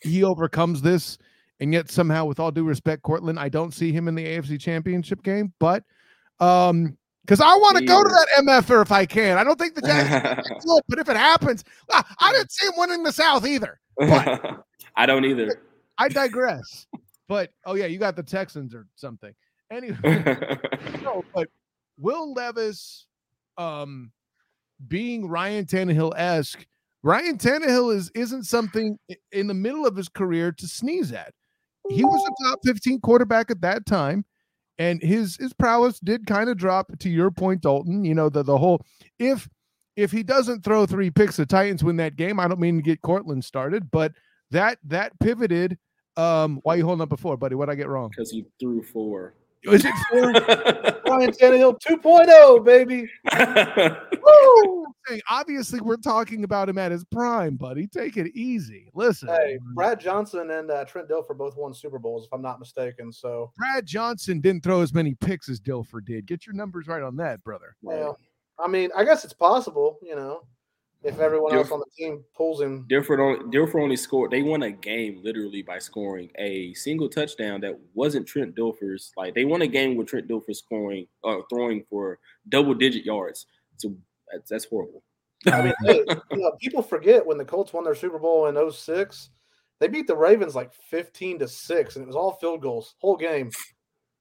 he overcomes this, and yet somehow, with all due respect, Courtlandt, I don't see him in the AFC Championship game, but um because I want to go to that MFR if I can. I don't think the Jags will, but if it happens, I, I didn't see him winning the South either. I don't either. I digress. but oh yeah, you got the Texans or something. Anyway, no, but Will Levis, um, being Ryan Tannehill esque, Ryan Tannehill is isn't something in the middle of his career to sneeze at. He was a top 15 quarterback at that time, and his his prowess did kind of drop to your point, Dalton. You know, the the whole if if he doesn't throw three picks, the Titans win that game. I don't mean to get Courtlandt started, but that that pivoted. Um, why you holding up before, buddy? What I get wrong? Because he threw four. Is it four? Ryan Tannehill 2.0, baby. Woo! saying, obviously we're talking about him at his prime, buddy. Take it easy. Listen, Hey, Brad Johnson and uh, Trent Dilfer both won Super Bowls, if I'm not mistaken. So, Brad Johnson didn't throw as many picks as Dilfer did. Get your numbers right on that, brother. well, I mean, I guess it's possible, you know, if everyone else on the team pulls him. Dilfer only, Dilfer only scored. They won a game literally by scoring a single touchdown that wasn't Trent Dilfer's. Like they won a game with Trent Dilfer scoring, uh, throwing for double digit yards. So that's, that's horrible. I mean, hey, you know, people forget when the Colts won their Super Bowl in 06, they beat the Ravens like 15 to 6, and it was all field goals, whole game.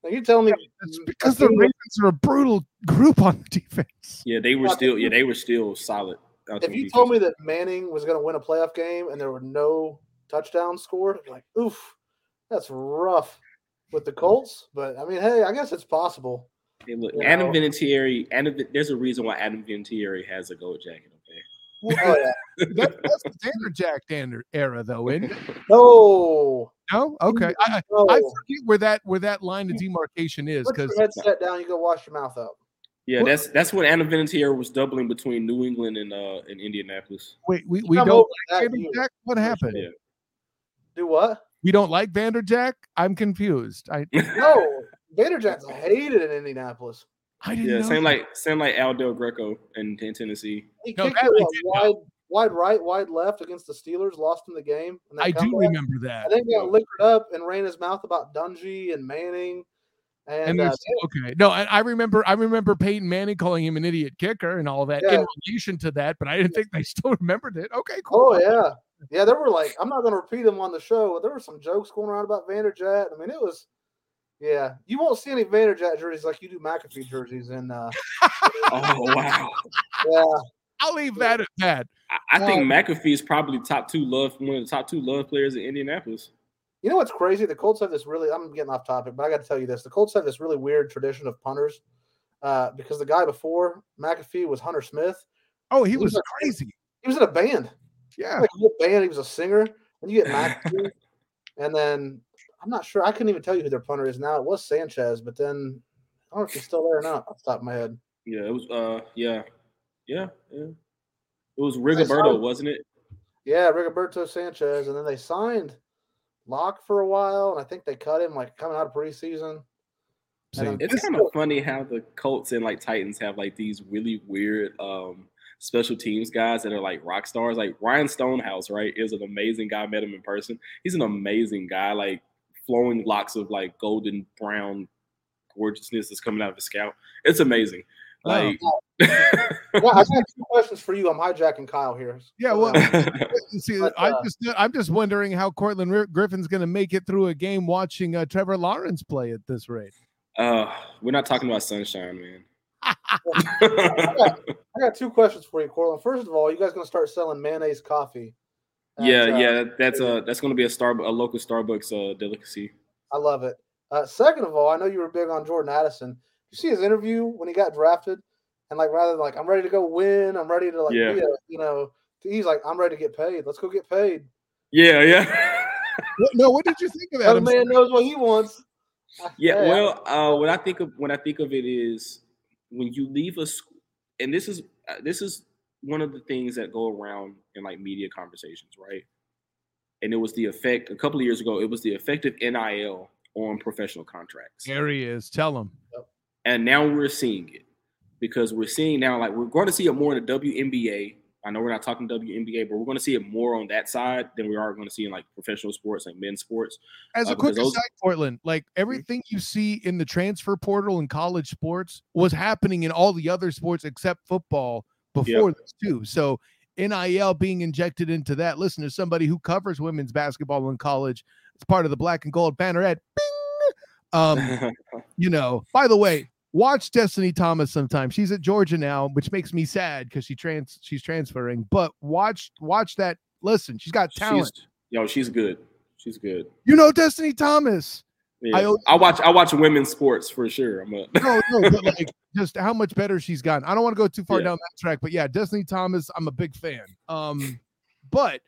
Now you tell me That's because the Ravens are a brutal group on the defense. Yeah, they were still. Yeah, they were still solid. Out if you defense. told me that Manning was going to win a playoff game and there were no touchdowns scored, like, oof, that's rough with the Colts. But I mean, hey, I guess it's possible. Hey, look, you Adam know- Vinatieri. Adam, there's a reason why Adam Vinatieri has a gold jacket. Okay. Well, Oh, yeah. that, that's the Vanderjagt dander era, though, isn't it? No, No, okay. I, no. I forget where that where that line of demarcation is because your headset down. You go wash your mouth out. Yeah, What- that's that's when Adam Vinatieri was doubling between New England and uh and Indianapolis. wait, we, we Come don't like that year. Vanderjagt. What happened? Yeah. Do what? We don't like Vanderjagt. I'm confused. I No, Vanderjagt's hated in Indianapolis. I didn't Yeah, know. same that. like same like Al Del Greco in, in Tennessee. He No, kicked that it I what, did wide, wide right, wide left against the Steelers, lost in the game. and then I do remember that. And then got liquored up and ran his mouth about Dungy and Manning. And, And uh, there's okay, no, I, I remember I remember Peyton Manning calling him an idiot kicker and all that Yeah. in relation to that, but I didn't think they still remembered it. Okay, cool. oh yeah, yeah. There were like I'm not going to repeat them on the show. But there were some jokes going around about Vanderjagt. I mean, it was. Yeah, you won't see any Vanderjagt jerseys like you do McAfee jerseys, and uh, Oh wow. yeah, I'll leave that at that. I, I think Um, McAfee is probably top two love one of the top two love players in Indianapolis. You know what's crazy? The Colts have this really. I'm getting off topic, but I got to tell you this: the Colts have this really weird tradition of punters, uh, because the guy before McAfee was Hunter Smith. Oh, he He was was- crazy. He was in a band, Yeah. like a whole band. He was a singer. And you get McAfee, and then I'm not sure. I couldn't even tell you who their punter is now. It was Sanchez, but then I don't know if he's still there or not. Off the top of my head, Yeah, it was uh yeah. Yeah, yeah. It was saw- Rigoberto, wasn't it? yeah, Rigoberto Sanchez, and then they signed Locke for a while, and I think they cut him like coming out of preseason. See, And It's kind of funny how the Colts and like Titans have like these really weird um special teams guys that are like rock stars. Like Ryan Stonehouse, right, is an amazing guy. I met him in person. He's an amazing guy, like flowing locks of like golden brown gorgeousness that's coming out of his scalp. It's amazing. Like Yeah, I got two questions for you. I'm hijacking Kyle here. Yeah, well, uh, see, But, I uh, just I'm just wondering how Courtlandt Griffin's going to make it through a game watching uh, Trevor Lawrence play at this rate. uh we're not talking about sunshine, man. I got two questions for you, Courtlandt. First of all, you guys gonna start selling mayonnaise coffee? at, yeah, uh, yeah, that's uh that's gonna be a star a local Starbucks uh delicacy. I love it. Uh, second of all, I know you were big on Jordan Addison. You see his interview when he got drafted, and like rather than like I'm ready to go win, I'm ready to like Yeah. be a, you know, he's like I'm ready to get paid. Let's go get paid. Yeah, yeah. What- no, what did you think of that? That I'm man knows what he wants. Yeah, Hey, well, uh, what I think of when I think of it is when you leave a school, and this is uh, this is one of the things that go around in like media conversations, right? And it was the effect a couple of years ago. It was the effect of NIL on professional contracts, There he is. Tell him. and now we're seeing it because we're seeing now like we're going to see it more in the WNBA. I know we're not talking WNBA, but we're going to see it more on that side than we are going to see in like professional sports, like men's sports. As Uh, a quick those- aside, Courtlandt, like everything you see in the transfer portal in college sports was happening in all the other sports except football before this too. So NIL being injected into that. Listen to somebody who covers women's basketball in college. It's part of the black and gold banner at bing. Um, you know, by the way, watch Destiny Thomas sometime. She's at Georgia now, which makes me sad because she trans she's transferring. But watch watch that. Listen, she's got talent. She's, yo, she's good. She's good. you know Destiny Thomas. Yeah. I I, watch I watch women's sports for sure. I'm a No, no, but like just how much better she's gotten. I don't want to go too far Yeah. down that track, but yeah, Destiny Thomas, I'm a big fan. Um, but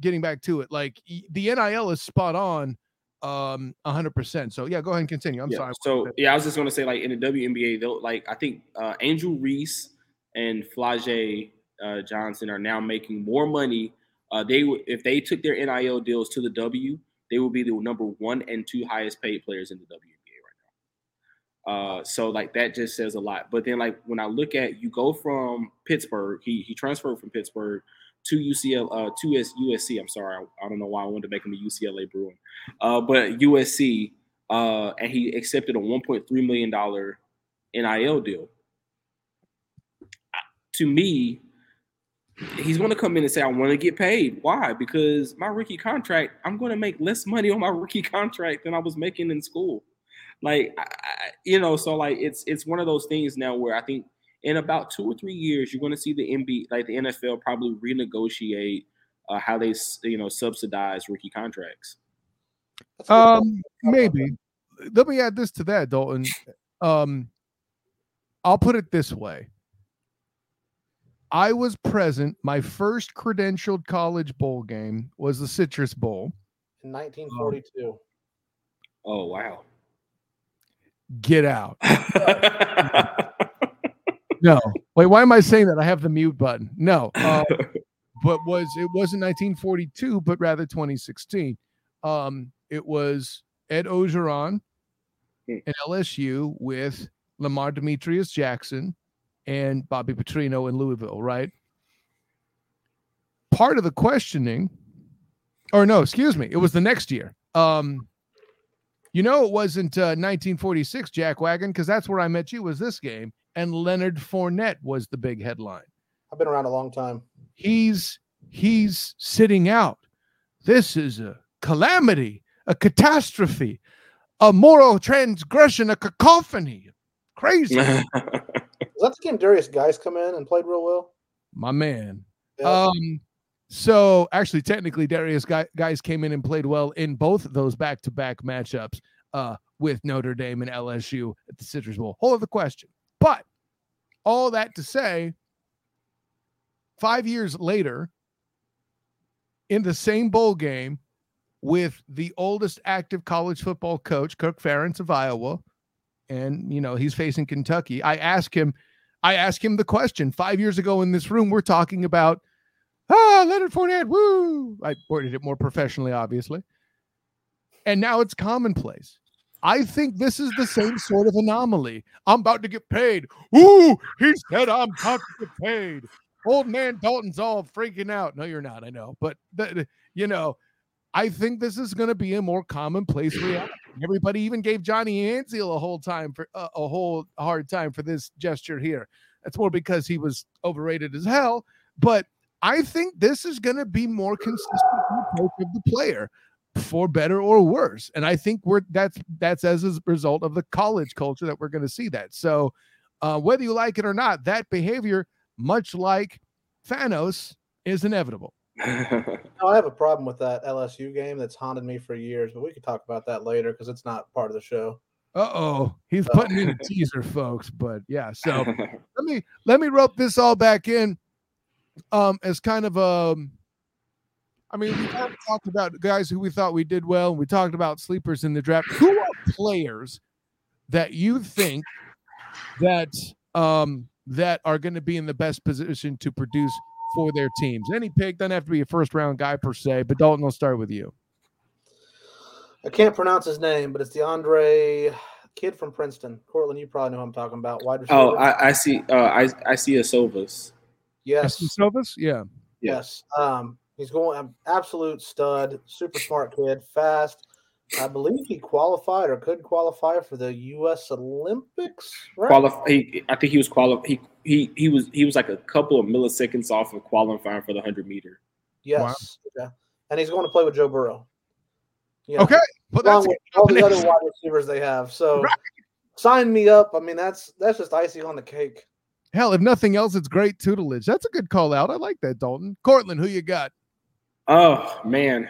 getting back to it, like the NIL is spot on, um, hundred percent. So yeah, go ahead and continue. I'm yeah. sorry. So yeah, I was just gonna say like in the WNBA, they'll like I think uh, Angel Reese and Flau'jae uh, Johnson are now making more money. Uh, they would if they took their NIL deals to the W, they would be the number one and two highest paid players in the WNBA right now. Uh, so like that just says a lot. But then like when I look at you go from Pittsburgh, he he transferred from Pittsburgh to UCL uh to USC. I'm sorry, I, I don't know why I wanted to make him a UCLA Bruin, uh, but USC, uh, and he accepted a 1.3 million dollar NIL deal. To me, he's going to come in and say, "I want to get paid." Why? Because my rookie contract, I'm going to make less money on my rookie contract than I was making in school. Like, I, you know, so like it's it's one of those things now where I think in about two or three years, you're going to see the NBA, like the NFL, probably renegotiate uh, how they, you know, subsidize rookie contracts. That's a good point. Um, maybe. Let me add this to that, Dalton. Um, I'll put it this way. I was present. My first credentialed college bowl game was the Citrus Bowl. In 1942. Oh wow. Get out. no. Wait, why am I saying that? I have the mute button. No. Uh, but was it wasn't 1942, but rather 2016. Um, it was Ed Orgeron Hmm. and LSU with Lamar Demetrius Jackson and Bobby Petrino in Louisville, right? Part of the questioning, or no, excuse me, it was the next year. Um, you know, it wasn't uh, 1946 Jack Wagon because that's where I met you. Was this game and Leonard Fournette was the big headline. I've been around a long time. He's he's sitting out. This is a calamity, a catastrophe, a moral transgression, a cacophony. Crazy, Was that the game Derrius Guice come in and played real well? my man. Yeah. Um, so actually, technically, Derrius Guice came in and played well in both those back-to-back matchups uh, with Notre Dame and LSU at the Citrus Bowl. Whole other question, but all that to say, five years later, in the same bowl game with the oldest active college football coach, Kirk Ferentz of Iowa, and you know he's facing Kentucky. I asked him, I asked him the question five years ago in this room. We're talking about ah Leonard Fournette, woo! I worded it more professionally, obviously, and now it's commonplace. I think this is the same sort of anomaly. I'm about to get paid. Ooh, he said I'm about to get paid. Old man Dalton's all freaking out. No, you're not. I know, but you know, I think this is going to be a more commonplace reality. Everybody even gave Johnny Manziel a whole time for uh, a whole hard time for this gesture here. That's more because he was overrated as hell. But I think this is going to be more consistent approach of the player, for better or worse. And I think we're that's that's as a result of the college culture that we're going to see that. So uh, whether you like it or not, that behavior, much like Thanos, is inevitable. No, I have a problem with that LSU game that's haunted me for years, but we could talk about that later because it's not part of the show. Uh oh, he's putting in a teaser, folks. But yeah, so let me let me rope this all back in um as kind of um I mean we kind of talked about guys who we thought we did well. We talked about sleepers in the draft. Who are players that you think that um that are going to be in the best position to produce for their teams? Any pick doesn't have to be a first round guy per se, but Dalton, will start with you. I can't pronounce his name, but it's DeAndre kid from Princeton. Courtlandt, you probably know who I'm talking about. Wide receiver. oh, I, I see. Uh, I I see a Sovas. yes, Silvas? Yeah. yes. Um, he's going absolute stud, super smart kid, fast. I believe he qualified or could qualify for the U.S. Olympics. Right? Qualif- he, I think he was qualified. He, he he was he was like a couple of milliseconds off of qualifying for the hundred meter. yes. Yeah. And he's going to play with Joe Burrow. You know, Okay. Well, along that's with all the other wide receivers they have. So Right. sign me up. I mean, that's that's just icing on the cake. Hell, if nothing else, it's great tutelage. That's a good call out. I like that, Dalton. Courtlandt, who you got? Oh man,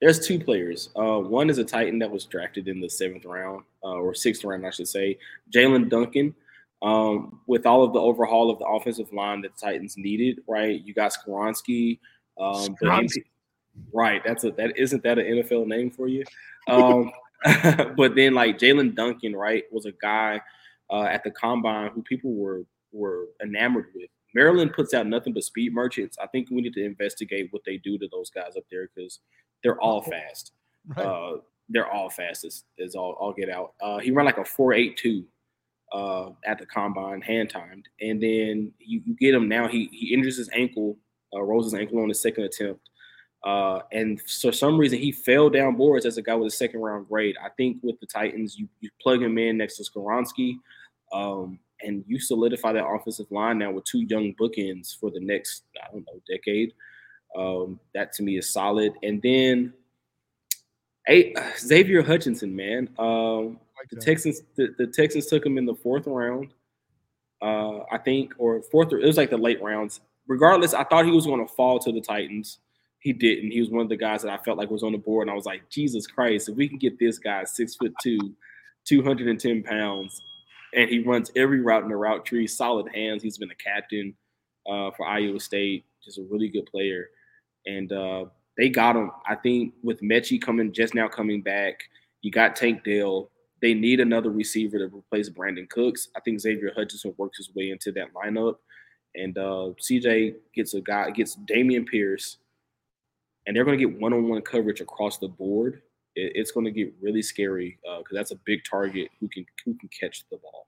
there's two players. Uh, one is a Titan that was drafted in the seventh round uh, or sixth round, I should say. Jaelyn Duncan. Um, with all of the overhaul of the offensive line that the Titans needed, right? You got Skoronski. Um, right, that's a that isn't that an NFL name for you? Um, but then like Jaelyn Duncan, right, was a guy uh, at the combine who people were were enamored with. Maryland puts out nothing but speed merchants. I think we need to investigate what they do to those guys up there because they're all fast. Right. Uh, they're all fast as, as all, all get out. Uh, he ran like a four eight two uh, at the combine, hand timed, and then you, you get him now. He he injures his ankle, uh, rolls his ankle on his second attempt, uh, and for some reason he fell down boards as a guy with a second round grade. I think with the Titans, you you plug him in next to Skoronski, um, and you solidify that offensive line now with two young bookends for the next I don't know decade. Um, that to me is solid, and then. Hey, Xavier Hutchinson, man. Um, Like the that. Texans, the, the Texans took him in the fourth round, uh, I think, or fourth. It was like the late rounds. Regardless, I thought he was going to fall to the Titans. He didn't. He was one of the guys that I felt like was on the board, and I was like, Jesus Christ, if we can get this guy six foot two, two hundred and ten pounds, and he runs every route in the route tree, solid hands. He's been a captain. uh, for Iowa State, just a really good player, and uh, they got him. I think with Metchie coming just now coming back, you got Tank Dell. They need another receiver to replace Brandin Cooks. I think Xavier Hutchinson works his way into that lineup, and uh, CJ gets a guy gets Dameon Pierce, and they're going to get one-on-one coverage across the board. It, it's going to get really scary because uh, that's a big target who can who can catch the ball.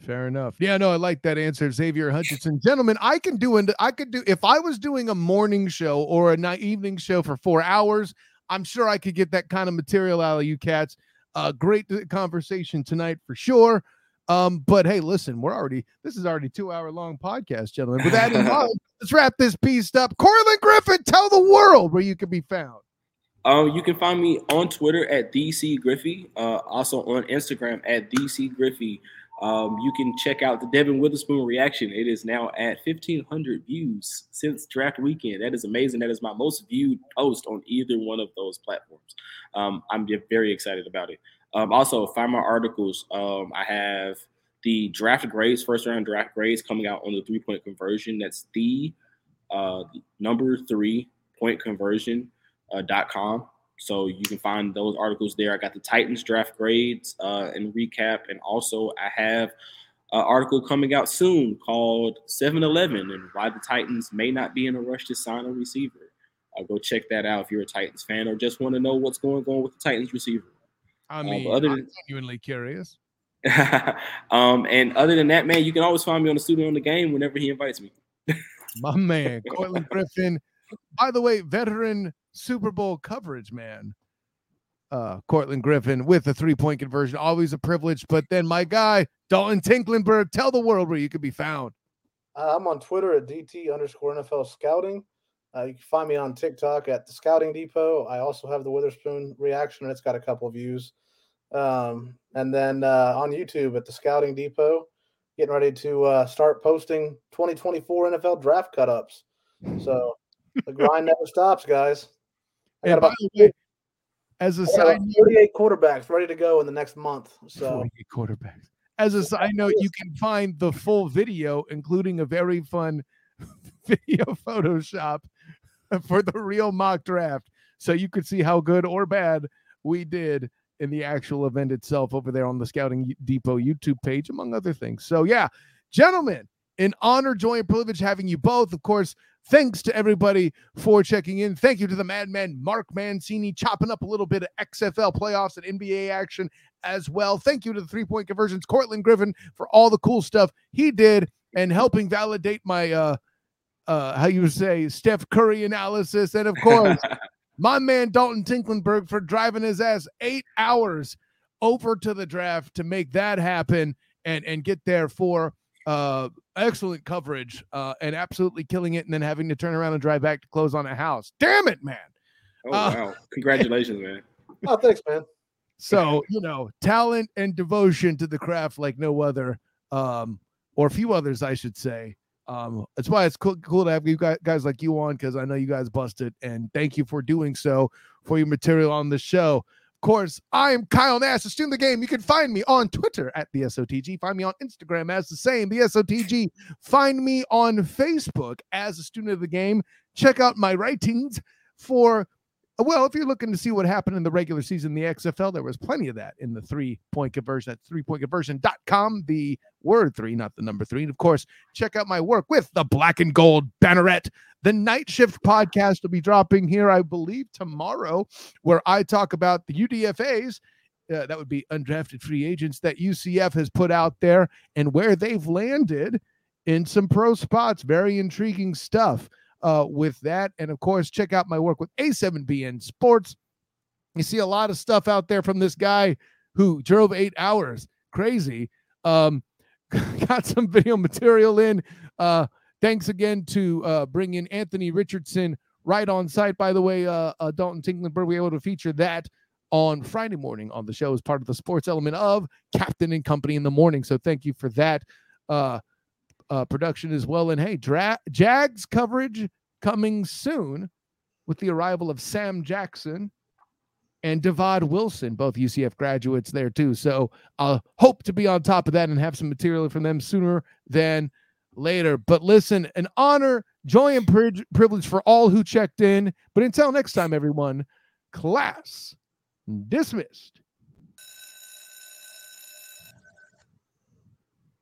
Fair enough. Yeah, no, I like that answer, Xavier Hutchinson. Gentlemen, I can do and I could do if I was doing a morning show or a night evening show for four hours. I'm sure I could get that kind of material out of you cats. Uh, great conversation tonight for sure. Um, but hey, listen, we're already this is already two hour long podcast, gentlemen. With that in mind, let's wrap this piece up. Courtlandt Griffin, tell the world where you can be found. Um, you can find me on Twitter at DC Griffey, uh, also on Instagram at DC Griffey. Um, you can check out the Devon Witherspoon reaction. It is now at 1,500 views since draft weekend. That is amazing. That is my most viewed post on either one of those platforms. Um, I'm very excited about it. Um, also, find my articles. Um, I have the draft grades, first round draft grades coming out on the three point conversion. That's the uh, number three point conversion dot com. So you can find those articles there. I got the Titans draft grades uh, and recap, and also I have an article coming out soon called 7-Eleven and why the Titans may not be in a rush to sign a receiver. Uh, go check that out if you're a Titans fan or just want to know what's going on with the Titans receiver. I uh, mean, uh, other than, genuinely curious. um, and other than that, man, you can always find me on the studio on the game whenever he invites me. My man, Courtlandt Griffin. By the way, veteran Super Bowl coverage, man. Uh, Courtlandt Griffin with the three point conversion, always a privilege. But then my guy, Dalton Tinklenberg, tell the world where you can be found. Uh, I'm on Twitter at DT underscore NFL scouting. Uh, you can find me on TikTok at the Scouting Depot. I also have the Witherspoon reaction, and it's got a couple of views. Um, and then uh, on YouTube at the Scouting Depot, getting ready to uh, start posting 2024 NFL draft cut ups. So the grind never stops, guys. I got about way, as a side 48 quarterbacks ready to go in the next month. So 48 quarterbacks. As a side note, you can find the full video, including a very fun video Photoshop for the real mock draft. So you could see how good or bad we did in the actual event itself over there on the Scouting Depot YouTube page, among other things. So, yeah, gentlemen, an honor, joy, and privilege having you both. Of course, Thanks to everybody for checking in. Thank you to the madman Mark Mancini chopping up a little bit of XFL playoffs and NBA action as well. Thank you to the three point conversions, Courtlandt Griffin, for all the cool stuff he did and helping validate my uh uh how you say Steph Curry analysis. And of course, my man Dalton Tinklenberg for driving his ass eight hours over to the draft to make that happen and and get there for uh, excellent coverage uh, and absolutely killing it, and then having to turn around and drive back to close on a house. Damn it, man! Oh uh, wow! Congratulations, man. oh, thanks, man. So you know, talent and devotion to the craft like no other, um, or a few others, I should say. Um, that's why it's cool, cool to have you guys, guys like you on because I know you guys busted, and thank you for doing so for your material on the show course, I'm Kyle Nash, a student of the game. You can find me on Twitter at the SOTG. Find me on Instagram as the same, the SOTG. Find me on Facebook as a student of the game. Check out my writings for well, if you're looking to see what happened in the regular season, the XFL, there was plenty of that in the three point conversion at three point conversion.com. The word three, not the number three. And of course, check out my work with the black and gold banneret. The night shift podcast will be dropping here, I believe, tomorrow, where I talk about the UDFAs. Uh, that would be undrafted free agents that UCF has put out there and where they've landed in some pro spots. Very intriguing stuff uh, with that. And of course, check out my work with A7BN Sports. You see a lot of stuff out there from this guy who drove eight hours. Crazy. Um, got some video material in. Uh, thanks again to uh, bring in Anthony Richardson right on site. By the way, uh, uh, Dalton Tinklenberg, we were able to feature that on Friday morning on the show as part of the sports element of Captain and Company in the morning. So thank you for that. Uh, uh, production as well. And hey, Dra- Jags coverage coming soon with the arrival of Sam Jackson and Divaad Wilson, both UCF graduates there too. So I uh, hope to be on top of that and have some material from them sooner than later. But listen, an honor, joy, and privilege for all who checked in. But until next time, everyone, class dismissed.